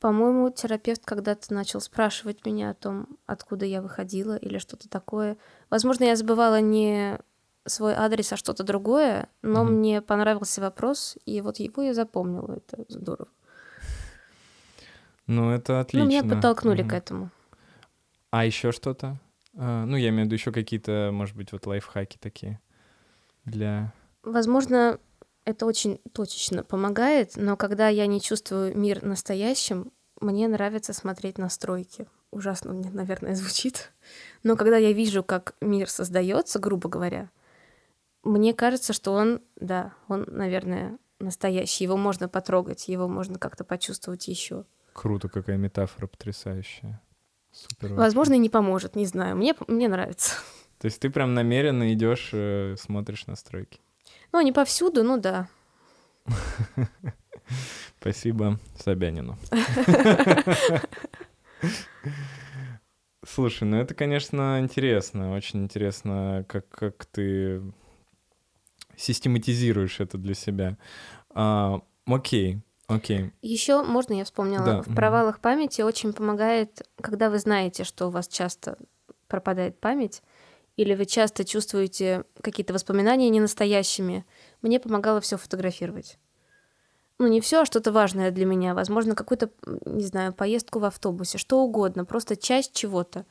S2: По-моему, терапевт когда-то начал спрашивать меня о том, откуда я выходила или что-то такое. Возможно, я забывала не свой адрес, а что-то другое, но
S1: Мгм.
S2: мне понравился вопрос, и вот его я запомнила. Это здорово.
S1: Ну, это отлично.
S2: Ну, меня подтолкнули
S1: Мгм.
S2: к этому.
S1: А еще что-то? А, ну, я имею в виду еще какие-то, может быть, вот лайфхаки такие для...
S2: Возможно, это очень точечно помогает, но когда я не чувствую мир настоящим, мне нравится смотреть на стройки. Ужасно мне, наверное, звучит. Но когда я вижу, как мир создается, грубо говоря, мне кажется, что он, да, он, наверное, настоящий. Его можно потрогать, его можно как-то почувствовать еще.
S1: Круто, какая метафора потрясающая. Супер.
S2: Возможно, и не поможет, не знаю. Мне, мне нравится.
S1: То есть ты прям намеренно идешь, э, смотришь на стройки.
S2: Ну, не повсюду, ну да.
S1: Спасибо Собянину. Слушай, ну это, конечно, интересно. Очень интересно, как, как ты систематизируешь это для себя. А, окей, окей.
S2: Еще можно, я вспомнила,
S1: Да,
S2: в провалах памяти очень помогает, когда вы знаете, что у вас часто пропадает память, или вы часто чувствуете какие-то воспоминания ненастоящими. Мне помогало все фотографировать. Ну, не все, а что-то важное для меня. Возможно, какую-то, не знаю, поездку в автобусе, что угодно, просто часть чего-то.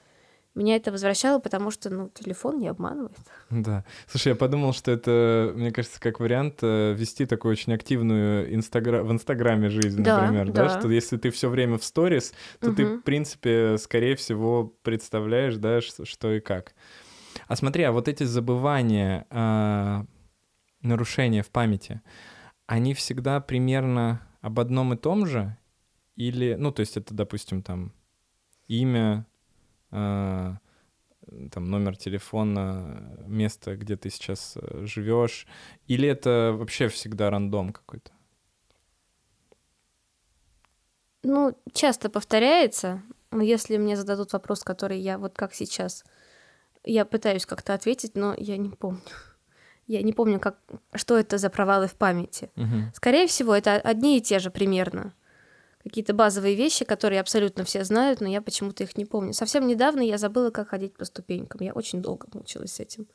S2: Меня это возвращало, потому что, ну, телефон не обманывает.
S1: Да. Слушай, я подумал, что это, мне кажется, как вариант э, вести такую очень активную инстагра... в Инстаграме жизнь,
S2: Да,
S1: например, да.
S2: да.
S1: что если ты все время в сторис, то ты,
S2: Мгм.
S1: в принципе, скорее всего, представляешь, да, что и как. А смотри, а вот эти забывания, а, нарушения в памяти, они всегда примерно об одном и том же? Или, ну, то есть это, допустим, там имя, там номер телефона, место, где ты сейчас э, живешь, или это вообще всегда рандом какой-то?
S2: Ну, часто повторяется, если мне зададут вопрос, который я вот как сейчас, я пытаюсь как-то ответить, но я не помню. Я не помню, как, что это за провалы в памяти.
S1: Мгм.
S2: Скорее всего, это одни и те же примерно. Какие-то базовые вещи, которые абсолютно все знают, но я почему-то их не помню. Совсем недавно я забыла, как ходить по ступенькам. Я очень долго мучилась с этим.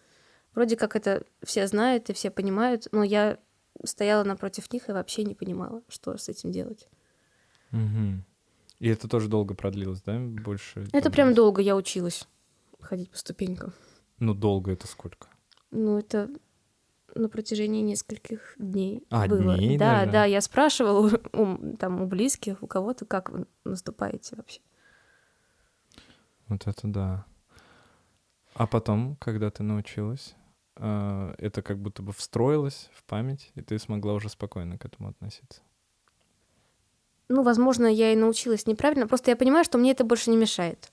S2: Вроде как это все знают и все понимают, но я стояла напротив них и вообще не понимала, что с этим делать.
S1: Мгм. И это тоже долго продлилось, да? Больше?
S2: Это
S1: там,
S2: прям долго я училась ходить по ступенькам.
S1: Ну, долго это сколько?
S2: Ну, это на протяжении нескольких дней
S1: А,
S2: было.
S1: дней
S2: да,
S1: даже?
S2: да, я спрашивала у, там, у близких, у кого-то, как вы наступаете вообще.
S1: Вот это да. А потом, когда ты научилась, а, это как будто бы встроилось в память, и ты смогла уже спокойно к этому относиться.
S2: Ну, возможно, я и научилась неправильно, просто я понимаю, что мне это больше не мешает.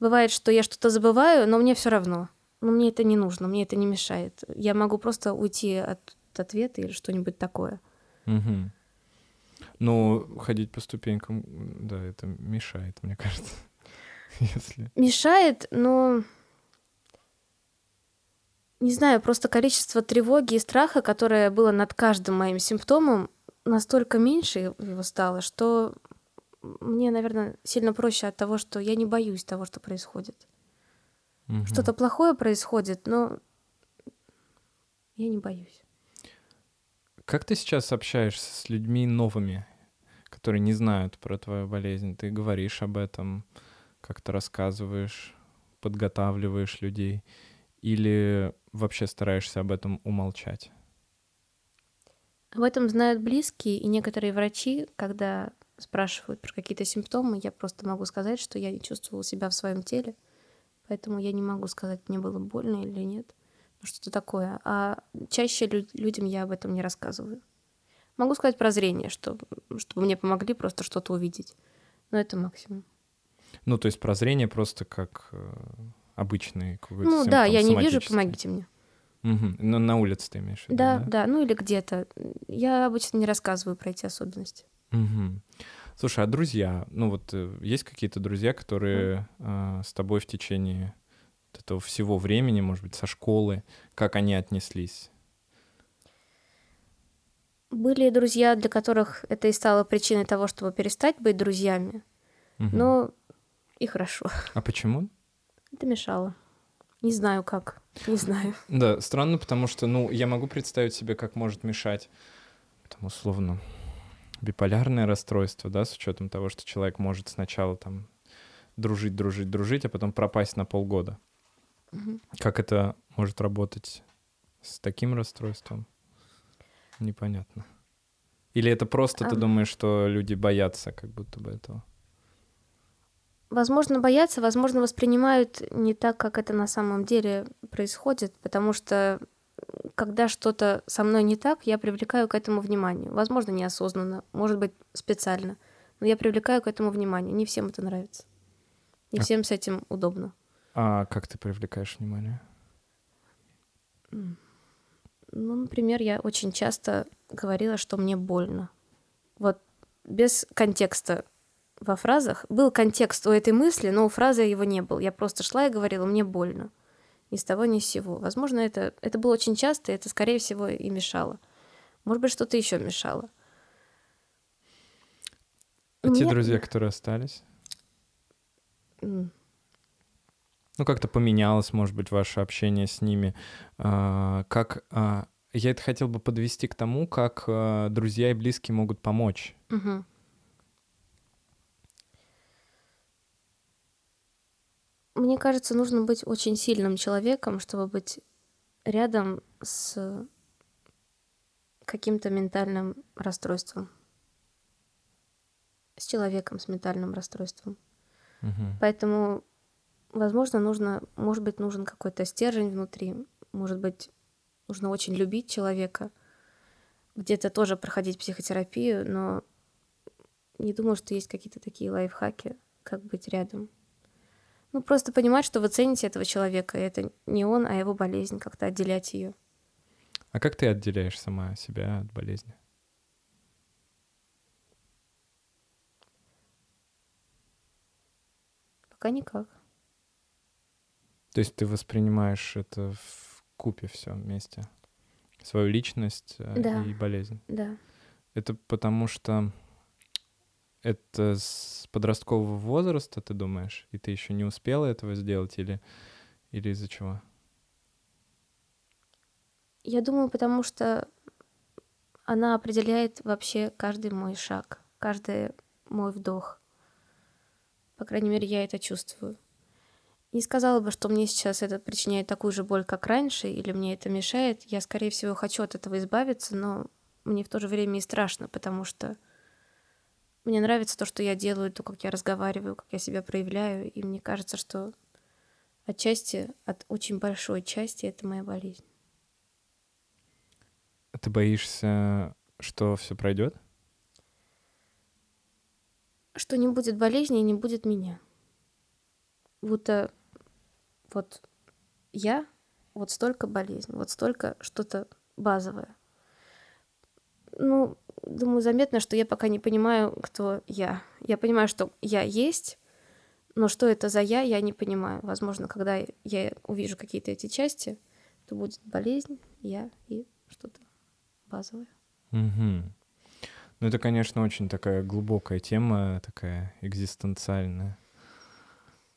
S2: Бывает, что я что-то забываю, но мне все равно. Но мне это не нужно, мне это не мешает. Я могу просто уйти от ответа или что-нибудь такое.
S1: Мгм. Ну, ходить по ступенькам, да, это мешает, мне кажется. Если...
S2: Мешает, но... Не знаю, просто количество тревоги и страха, которое было над каждым моим симптомом, настолько меньше его стало, что мне, наверное, сильно проще от того, что я не боюсь того, что происходит.
S1: Мгм.
S2: Что-то плохое происходит, но я не боюсь.
S1: Как ты сейчас общаешься с людьми новыми, которые не знают про твою болезнь? Ты говоришь об этом, как-то рассказываешь, подготавливаешь людей? Или вообще стараешься об этом умолчать?
S2: Об этом знают близкие и некоторые врачи, когда спрашивают про какие-то симптомы, я просто могу сказать, что я не чувствовала себя в своем теле, поэтому я не могу сказать, мне было больно или нет, ну, что-то такое. А чаще лю- людям я об этом не рассказываю. Могу сказать про зрение, что, чтобы мне помогли просто что-то увидеть, но это максимум.
S1: Ну, то есть про зрение просто как э, обычный какой-то
S2: Ну да, я не вижу, помогите мне.
S1: Мгм. Но на улице ты имеешь в виду,
S2: Да, да, ну или где-то. Я обычно не рассказываю про эти особенности.
S1: Мгм. Слушай, а друзья, ну вот э, есть какие-то друзья, которые э, с тобой в течение вот этого всего времени, может быть, со школы, как они отнеслись?
S2: Были друзья, для которых это и стало причиной того, чтобы перестать быть друзьями,
S1: Мгм.
S2: но и хорошо.
S1: А почему?
S2: Это мешало. Не знаю как. Не знаю.
S1: Да, странно, потому что, ну, я могу представить себе, как может мешать, там, условно, биполярное расстройство, да, с учетом того, что человек может сначала там дружить, дружить, дружить, а потом пропасть на полгода.
S2: Мгм.
S1: Как это может работать с таким расстройством? Непонятно. Или это просто ты
S2: А.
S1: думаешь, что люди боятся как будто бы этого?
S2: Возможно, боятся, возможно, воспринимают не так, как это на самом деле происходит, потому что когда что-то со мной не так, я привлекаю к этому внимание. Возможно, неосознанно, может быть, специально. Но я привлекаю к этому внимание. Не всем это нравится. Не
S1: А-
S2: всем с этим удобно.
S1: А как ты привлекаешь внимание?
S2: Ну, например, я очень часто говорила, что мне больно. Вот без контекста во фразах. Был контекст у этой мысли, но у фразы его не было. Я просто шла и говорила, мне больно. Ни с того, ни с сего. Возможно, это, это было очень часто, и это, скорее всего, и мешало. Может быть, что-то еще мешало.
S1: А те
S2: Мне-
S1: друзья, которые остались?
S2: М,
S1: Ну, как-то поменялось, может быть, ваше общение с ними. А, Как... а, Я это хотел бы подвести к тому, как а, друзья и близкие могут помочь.
S2: мгм. Мне кажется, нужно быть очень сильным человеком, чтобы быть рядом с каким-то ментальным расстройством. С человеком с ментальным расстройством.
S1: Мгм.
S2: Поэтому, возможно, нужно, может быть, нужен какой-то стержень внутри, может быть, нужно очень любить человека, где-то тоже проходить психотерапию, но не думаю, что есть какие-то такие лайфхаки, как быть рядом. Ну, просто понимать, что вы цените этого человека, и это не он, а его болезнь, как-то отделять ее.
S1: А как ты отделяешь сама себя от болезни?
S2: Пока никак.
S1: То есть ты воспринимаешь это в купе все вместе? Свою личность э,
S2: Да.
S1: и болезнь?
S2: Да.
S1: Это потому что это с подросткового возраста, ты думаешь, и ты еще не успела этого сделать, или, или из-за чего?
S2: Я думаю, потому что она определяет вообще каждый мой шаг, каждый мой вдох. По крайней мере, я это чувствую. Не сказала бы, что мне сейчас это причиняет такую же боль, как раньше, или мне это мешает. Я, скорее всего, хочу от этого избавиться, но мне в то же время и страшно, потому что мне нравится то, что я делаю, то, как я разговариваю, как я себя проявляю, и мне кажется, что отчасти, от очень большой части, это моя болезнь.
S1: Ты боишься, что все пройдет?
S2: что не будет болезни и не будет меня. Будто вот я, вот столько болезней, вот столько что-то базовое. Ну, думаю, заметно, что я пока не понимаю, кто я. Я понимаю, что я есть, но что это за я, я не понимаю. Возможно, когда я увижу какие-то эти части, то будет болезнь, я и что-то базовое.
S1: Угу. Ну, это, конечно, очень такая глубокая тема, такая экзистенциальная.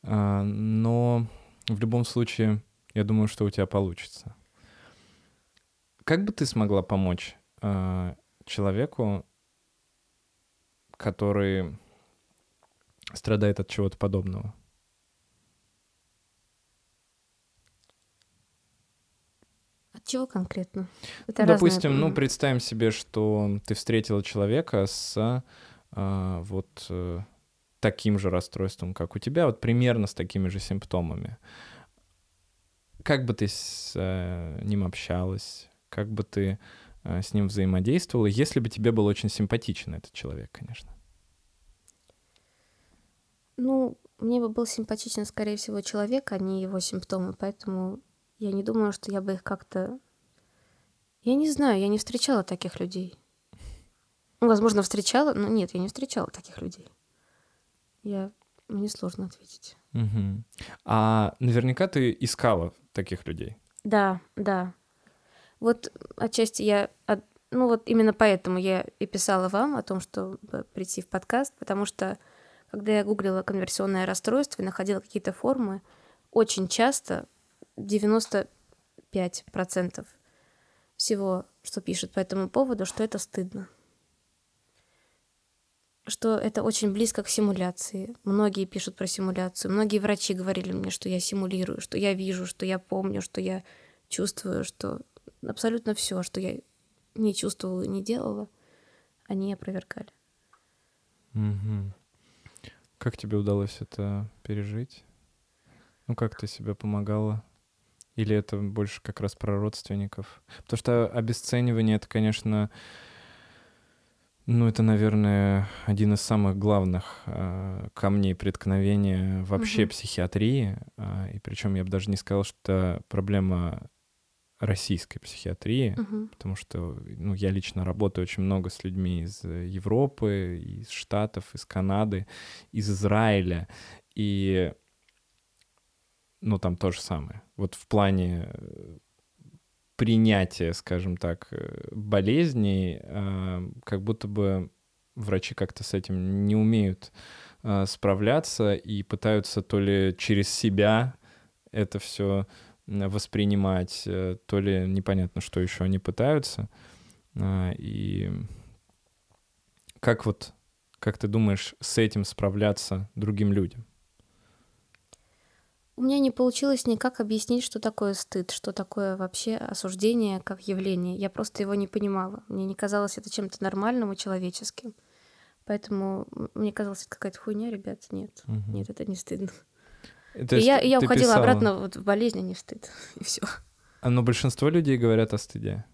S1: А, но в любом случае, я думаю, что у тебя получится. Как бы ты смогла помочь а, человеку, который страдает от чего-то подобного?
S2: От чего конкретно? Это
S1: ну,
S2: разное.
S1: допустим, ну, представим себе, что ты встретила человека с а, вот а, таким же расстройством, как у тебя, вот примерно с такими же симптомами. Как бы ты с а, ним общалась? Как бы ты с ним взаимодействовала, если бы тебе был очень симпатичен этот человек, конечно?
S2: Ну, мне бы был симпатичен, скорее всего, человек, а не его симптомы, поэтому я не думаю, что я бы их как-то... Я не знаю, я не встречала таких людей. Ну, возможно, встречала, но нет, я не встречала таких людей. Я... Мне сложно ответить.
S1: Угу. А наверняка ты искала таких людей.
S2: Да, да. Вот отчасти я... Ну вот именно поэтому я и писала вам о том, чтобы прийти в подкаст, потому что когда я гуглила конверсионное расстройство и находила какие-то формы, очень часто 95% всего, что пишут по этому поводу, что это стыдно. Что это очень близко к симуляции. Многие пишут про симуляцию. Многие врачи говорили мне, что я симулирую, что я вижу, что я помню, что я чувствую, что абсолютно все, что я не чувствовала и не делала, они опровергали.
S1: Угу. Как тебе удалось это пережить? Ну, как ты себе помогала? Или это больше как раз про родственников? Потому что обесценивание — это, конечно, ну, это, наверное, один из самых главных э, камней преткновения вообще угу. психиатрии. Э, и причем я бы даже не сказал, что проблема российской психиатрии, угу. потому что ну, я лично работаю очень много с людьми из Европы, из Штатов, из Канады, из Израиля, и ну там то же самое. Вот в плане э, принятия, скажем так, э, болезней, э, как будто бы врачи как-то с этим не умеют справляться и пытаются то ли через себя это все воспринимать, э, то ли непонятно, что еще они пытаются. А, и как вот, как ты думаешь, с этим справляться другим людям?
S2: У меня не получилось никак объяснить, что такое стыд, что такое вообще осуждение как явление. Я просто его не понимала. Мне не казалось это чем-то нормальным и человеческим. Поэтому мне казалось, это какая-то хуйня, ребят. Нет, угу. нет, это не стыдно. То и я, я уходила писала... обратно вот в болезнь, а не в стыд. И все.
S1: А, но большинство людей говорят о стыде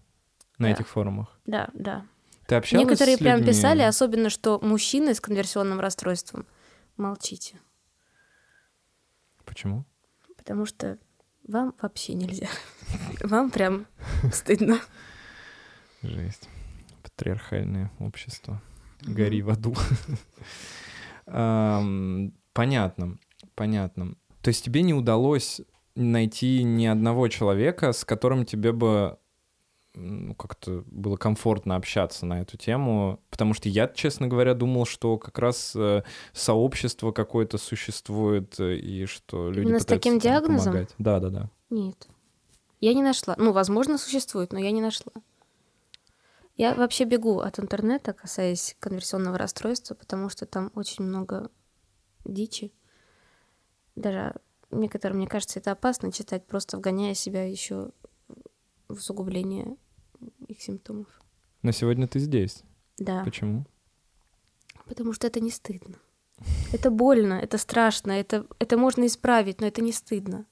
S1: на да. этих форумах.
S2: Да, да.
S1: Ты общалась
S2: Некоторые
S1: с
S2: прям писали, особенно что мужчины с конверсионным расстройством. Молчите.
S1: Почему?
S2: Потому что вам вообще нельзя. Вам прям стыдно.
S1: Жесть. Патриархальное общество. Гори в аду. Понятно, понятно. То есть тебе не удалось найти ни одного человека, с которым тебе бы ну, как-то было комфортно общаться на эту тему, потому что я, честно говоря, думал, что как раз э, сообщество какое-то существует э, и что люди Именно
S2: с таким диагнозом? Помогать.
S1: Да, да, да.
S2: Нет, я не нашла. Ну, возможно, существует, но я не нашла. Я вообще бегу от интернета, касаясь конверсионного расстройства, потому что там очень много дичи даже некоторым, мне кажется, это опасно читать, просто вгоняя себя еще в усугубление их симптомов.
S1: Но сегодня ты здесь.
S2: Да.
S1: Почему?
S2: Потому что это не стыдно. Это больно, это страшно, это, это можно исправить, но это не стыдно.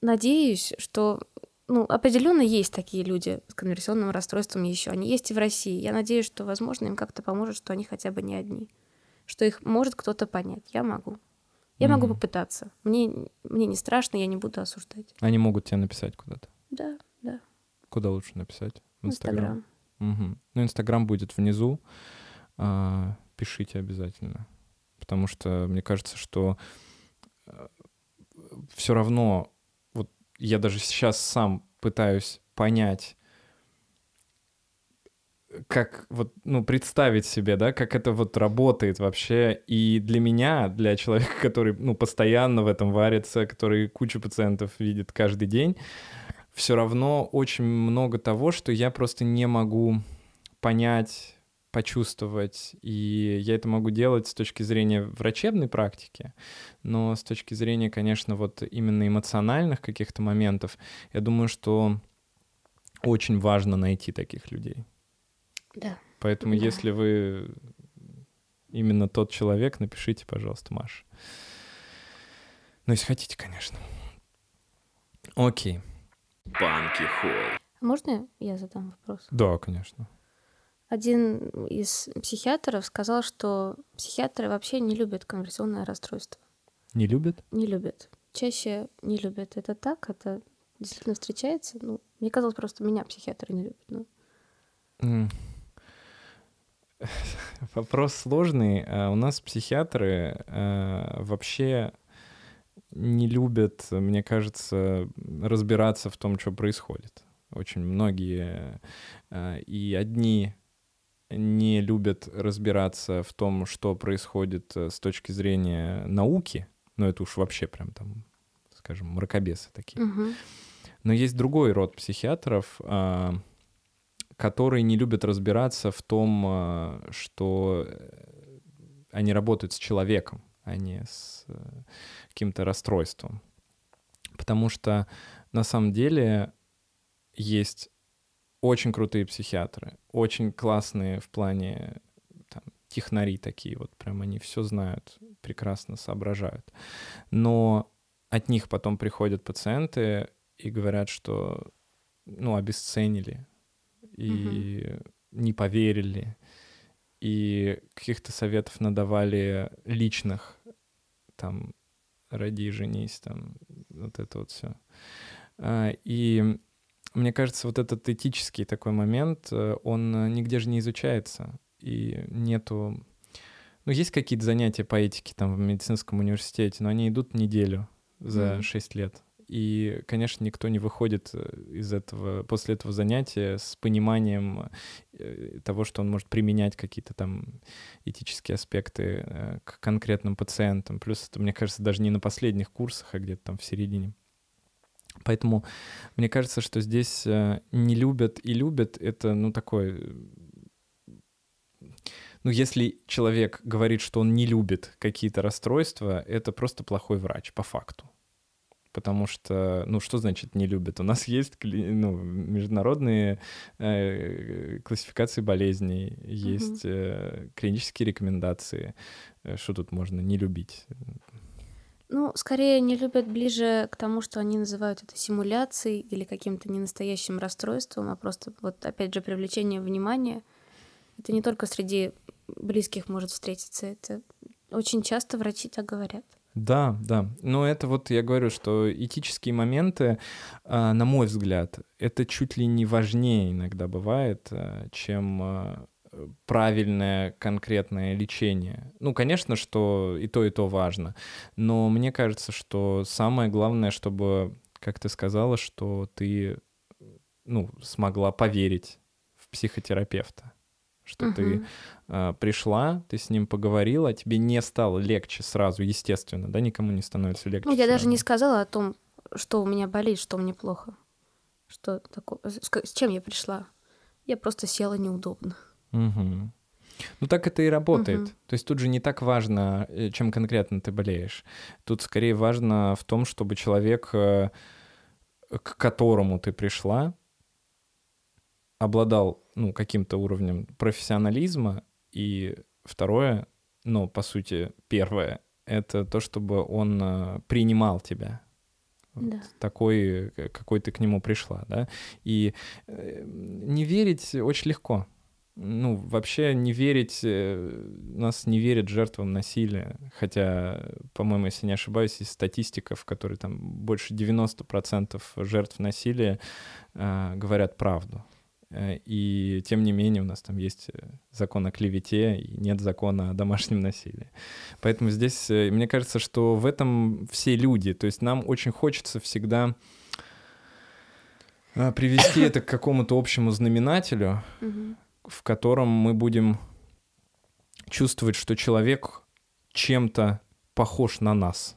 S2: Надеюсь, что ну, определенно есть такие люди с конверсионным расстройством еще. Они есть и в России. Я надеюсь, что, возможно, им как-то поможет, что они хотя бы не одни что их может кто-то понять. Я могу. Я mm-hmm. могу попытаться. Мне, мне не страшно, я не буду осуждать.
S1: Они могут тебе написать куда-то?
S2: Да, да.
S1: Куда лучше написать?
S2: В Инстаграм.
S1: Угу. Ну, Инстаграм будет внизу. А, пишите обязательно. Потому что мне кажется, что э, все равно, вот я даже сейчас сам пытаюсь понять, как вот, ну, представить себе, да, как это вот работает вообще. И для меня, для человека, который, ну, постоянно в этом варится, который кучу пациентов видит каждый день, все равно очень много того, что я просто не могу понять, почувствовать. И я это могу делать с точки зрения врачебной практики, но с точки зрения, конечно, вот именно эмоциональных каких-то моментов, я думаю, что очень важно найти таких людей.
S2: Да.
S1: Поэтому,
S2: Да.
S1: если вы именно тот человек, напишите, пожалуйста, Маша. Ну, если хотите, конечно. Окей.
S4: Банки Холл.
S2: Можно я задам вопрос?
S1: Да, конечно.
S2: Один из психиатров сказал, что психиатры вообще не любят конверсионное расстройство.
S1: Не любят?
S2: Не любят. Чаще не любят. Это так? Это действительно встречается? Ну, мне казалось, просто меня психиатры не любят. Ну,
S1: М. Вопрос сложный. А У нас психиатры э, вообще не любят, мне кажется, разбираться в том, что происходит. Очень многие э, и одни не любят разбираться в том, что происходит э, с точки зрения науки, но это уж вообще прям там, скажем, мракобесы такие.
S2: мгм.
S1: Но есть другой род психиатров, а, которые не любят разбираться в том, а, что э, они работают с человеком, а не с э, каким-то расстройством. Потому что на самом деле есть очень крутые психиатры, очень классные в плане там, технари такие, вот прям они все знают, прекрасно соображают. Но от них потом приходят пациенты и говорят, что ну, обесценили и не поверили, и каких-то советов надавали личных, там, роди, женись, там, вот это вот все. И мне кажется, вот этот этический такой момент, э, он нигде же не изучается, и нету... Ну, есть какие-то занятия по этике там в медицинском университете, но они идут неделю за
S2: Мгм.
S1: 6 лет. И, конечно, никто не выходит э, из этого, после этого занятия с пониманием э, того, что он может применять какие-то там этические аспекты э, к конкретным пациентам. Плюс это, мне кажется, даже не на последних курсах, а где-то там в середине. Поэтому мне кажется, что здесь не любят и любят, это, ну, такой... э, Ну, если человек говорит, что он не любит какие-то расстройства, это просто плохой врач, по факту. Потому что, ну, что значит не любит? У нас есть ну, международные э, классификации болезней, есть э, клинические рекомендации. Э, Что тут можно не любить?
S2: Ну, скорее не любят ближе к тому, что они называют это симуляцией или каким-то ненастоящим расстройством, а просто вот опять же привлечение внимания. Это не только среди близких может встретиться, это очень часто врачи так говорят.
S1: Да, да. Но это вот я говорю, что этические моменты, а, на мой взгляд, это чуть ли не важнее иногда бывает, а, чем а, правильное конкретное лечение. Ну, конечно, что и то, и то важно. Но мне кажется, что самое главное, чтобы, как ты сказала, что ты ну, смогла поверить в психотерапевта. Что ты
S2: Мгм.
S1: а, пришла, ты с ним поговорила, тебе не стало легче сразу, естественно, да, никому не становится легче.
S2: Ну, я даже
S1: сразу.
S2: не сказала о том, что у меня болит, что мне плохо. Что такое? С чем я пришла? Я просто села неудобно.
S1: Мгм. Ну так это и работает.
S2: Мгм.
S1: То есть тут же не так важно, э, чем конкретно ты болеешь. Тут скорее важно в том, чтобы человек, э, к которому ты пришла, обладал ну, каким-то уровнем профессионализма. И второе, ну, по сути, первое, это то, чтобы он э, принимал тебя. Вот
S2: Да.
S1: Такой, какой ты к нему пришла, да. И э, не верить очень легко. Ну, вообще не верить, э, нас не верят жертвам насилия, хотя, по-моему, если не ошибаюсь, есть статистика, в которой там больше 90% жертв насилия э, говорят правду. Э, и тем не менее у нас там есть э, закон о клевете и нет закона о домашнем насилии. Поэтому здесь, э, мне кажется, что в этом все люди. То есть нам очень хочется всегда привести это к какому-то общему знаменателю, в котором мы будем чувствовать, что человек чем-то похож на нас.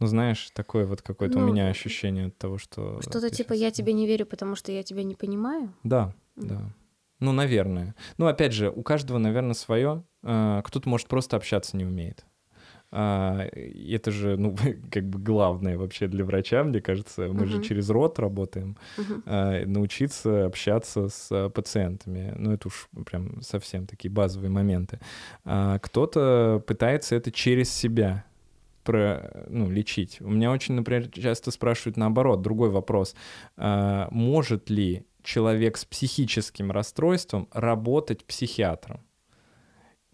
S1: Ну, знаешь, такое вот какое-то ну, у меня ощущение от того, что...
S2: Что-то типа «я тебе не верю, потому что я тебя не понимаю»?
S1: Да, mm. да. Ну, наверное. Ну, опять же, у каждого, наверное, свое. А, кто-то, может, просто общаться не умеет. А, это же, ну, как бы главное вообще для врача, мне кажется. Мы uh-huh. же через рот работаем. Uh-huh. Научиться общаться с пациентами. Ну, это уж прям совсем такие базовые моменты. Кто-то пытается это через себя про, ну, лечить. У меня очень, например, часто спрашивают наоборот, другой вопрос. А, может ли человек с психическим расстройством работать психиатром?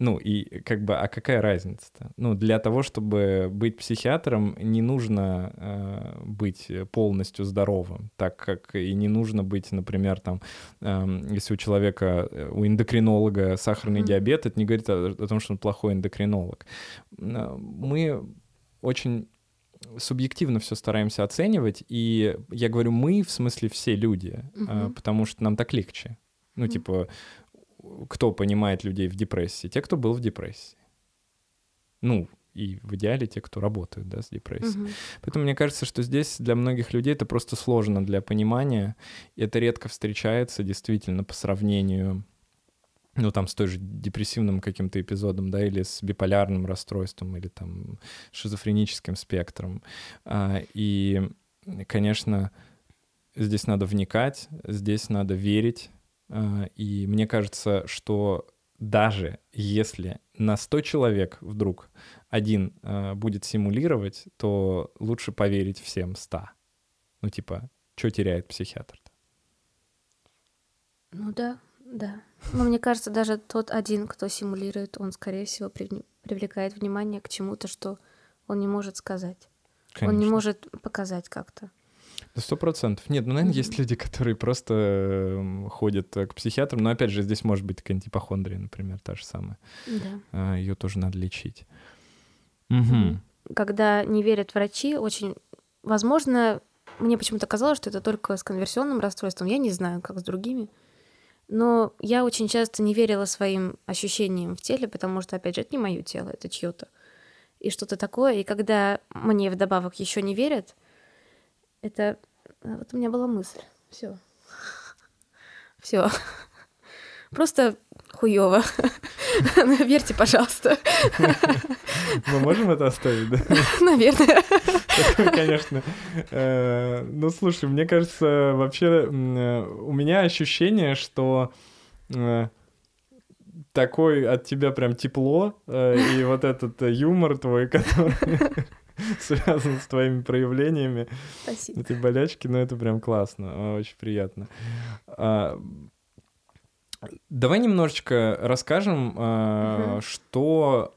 S1: Ну, и как бы, а какая разница-то? Ну, для того, чтобы быть психиатром, не нужно э, быть полностью здоровым, так как и не нужно быть, например, там, э, если у человека, э, у эндокринолога сахарный mm-hmm. диабет, это не говорит о, о том, что он плохой эндокринолог. Э, мы очень субъективно все стараемся оценивать, и я говорю мы, в смысле все люди, угу. потому что нам так легче. Ну, угу. типа, кто понимает людей в депрессии? Те, кто был в депрессии. Ну, и в идеале те, кто работают, да, с депрессией. Угу. Поэтому мне кажется, что здесь для многих людей это просто сложно для понимания, и это редко встречается действительно по сравнению ну, там, с той же депрессивным каким-то эпизодом, да, или с биполярным расстройством, или там шизофреническим спектром. А, и, конечно, здесь надо вникать, здесь надо верить. А, и мне кажется, что даже если на 100 человек вдруг один а, будет симулировать, то лучше поверить всем 100. Ну, типа, что теряет психиатр-то?
S2: Ну да, да. Но мне кажется, даже тот один, кто симулирует, он, скорее всего, привлекает внимание к чему-то, что он не может сказать. Конечно. Он не может показать как-то.
S1: Да сто процентов. Нет, ну, наверное, есть люди, которые просто эм, ходят э, к психиатрам, но, опять же, здесь может быть такая антипохондрия, например, та же самая.
S2: Да.
S1: А, Ее тоже надо лечить.
S2: Угу. Когда не верят врачи, очень... Возможно, мне почему-то казалось, что это только с конверсионным расстройством. Я не знаю, как с другими. Но я очень часто не верила своим ощущениям в теле, потому что, опять же, это не мое тело, это чье-то. И что-то такое. И когда мне вдобавок еще не верят, это... Вот у меня была мысль. Все. Все. Просто хуево. Верьте, пожалуйста.
S1: Мы можем это оставить, да?
S2: Наверное.
S1: Конечно. Э, ну, слушай, мне кажется, вообще э, у меня ощущение, что э, такой от тебя прям тепло, и вот этот юмор твой, который связан с твоими проявлениями
S2: Спасибо.
S1: этой болячки, ну это прям классно, очень приятно. А, Давай немножечко расскажем, угу. что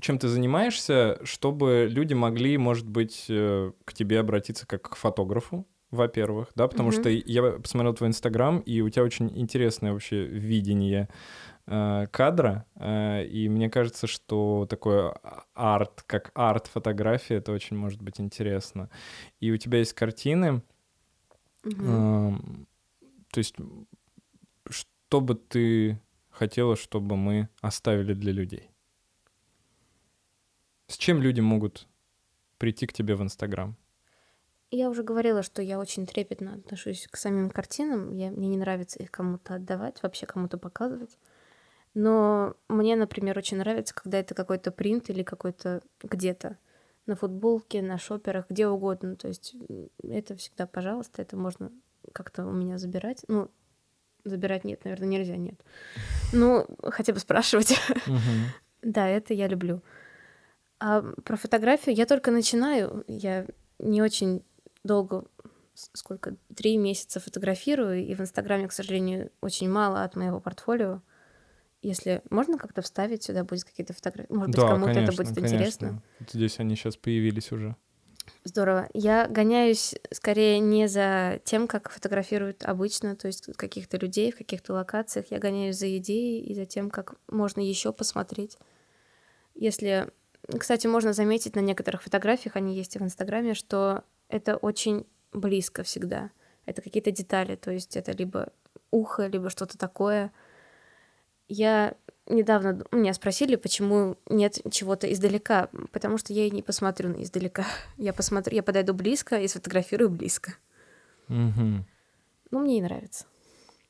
S1: чем ты занимаешься, чтобы люди могли, может быть, э, к тебе обратиться как к фотографу, во-первых, да, потому mm что я посмотрел твой инстаграм, и у тебя очень интересное вообще видение э, кадра, э, и мне кажется, что такое арт, как арт-фотография, это очень может быть интересно. И у тебя есть картины, mm э, то есть что бы ты хотела, чтобы мы оставили для людей? С чем люди могут прийти к тебе в Инстаграм?
S2: Я уже говорила, что я очень трепетно отношусь к самим картинам. Я, мне не нравится их кому-то отдавать, вообще кому-то показывать. Но мне, например, очень нравится, когда это какой-то принт или какой-то где-то на футболке, на шоперах, где угодно. То есть это всегда, пожалуйста, это можно как-то у меня забирать. Ну, Забирать нет, наверное, нельзя, нет. Ну, хотя бы спрашивать. Да, это я люблю. А про фотографию я только начинаю. Я не очень долго, сколько, три месяца фотографирую, и в Инстаграме, к сожалению, очень мало от моего портфолио. Если можно как-то вставить сюда будет какие-то фотографии, может быть,
S1: да,
S2: кому-то
S1: конечно,
S2: это будет
S1: конечно.
S2: интересно.
S1: Здесь они сейчас появились уже.
S2: Здорово. Я гоняюсь скорее не за тем, как фотографируют обычно, то есть каких-то людей в каких-то локациях. Я гоняюсь за идеей и за тем, как можно еще посмотреть. Если, кстати, можно заметить на некоторых фотографиях, они есть и в Инстаграме, что это очень близко всегда. Это какие-то детали, то есть это либо ухо, либо что-то такое. Я недавно меня спросили, почему нет чего-то издалека, потому что я и не посмотрю на издалека. Я посмотрю, я подойду близко и сфотографирую близко.
S1: Мгм.
S2: Ну, мне и нравится.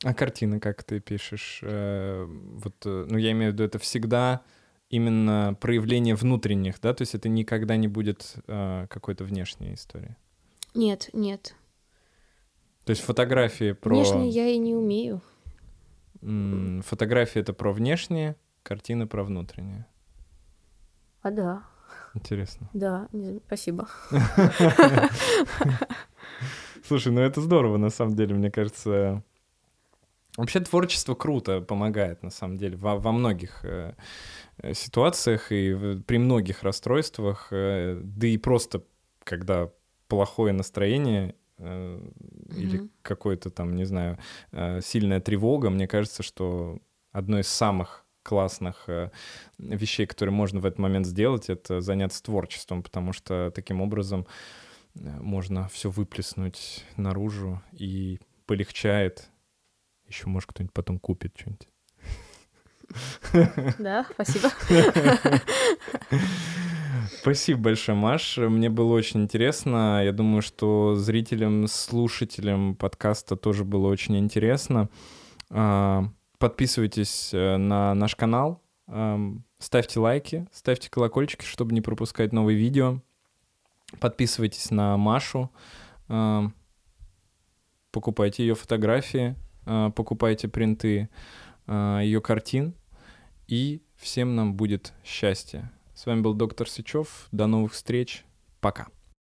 S1: А картины, как ты пишешь? Э, вот, э, ну, я имею в виду, это всегда именно проявление внутренних, да? То есть это никогда не будет э, какой-то внешней истории.
S2: Нет, нет.
S1: То есть фотографии про...
S2: Внешне я и не умею.
S1: м, Фотографии — это про внешнее, картины про внутреннее.
S2: А да,
S1: Интересно.
S2: да, спасибо.
S1: Слушай, ну это здорово, на самом деле, мне кажется. Вообще творчество круто помогает, на самом деле, во, во многих э, э, ситуациях и в- при многих расстройствах, э, да и просто когда плохое настроение э, или
S2: Мгм.
S1: какое-то там, не знаю, э, сильная тревога, мне кажется, что одно из самых классных э, вещей, которые можно в этот момент сделать, это заняться творчеством, потому что таким образом э, можно все выплеснуть наружу и полегчает. Еще, может, кто-нибудь потом купит что-нибудь.
S2: Да, спасибо.
S1: Спасибо большое, Маш. Мне было очень интересно. Я думаю, что зрителям, слушателям подкаста тоже было очень интересно. А, Подписывайтесь э, на наш канал, ам, ставьте лайки, ставьте колокольчики, чтобы не пропускать новые видео. Подписывайтесь на Машу, ам, покупайте ее фотографии, покупайте принты ее картин, и всем нам будет счастье. С вами был доктор Сычев. До новых встреч. Пока.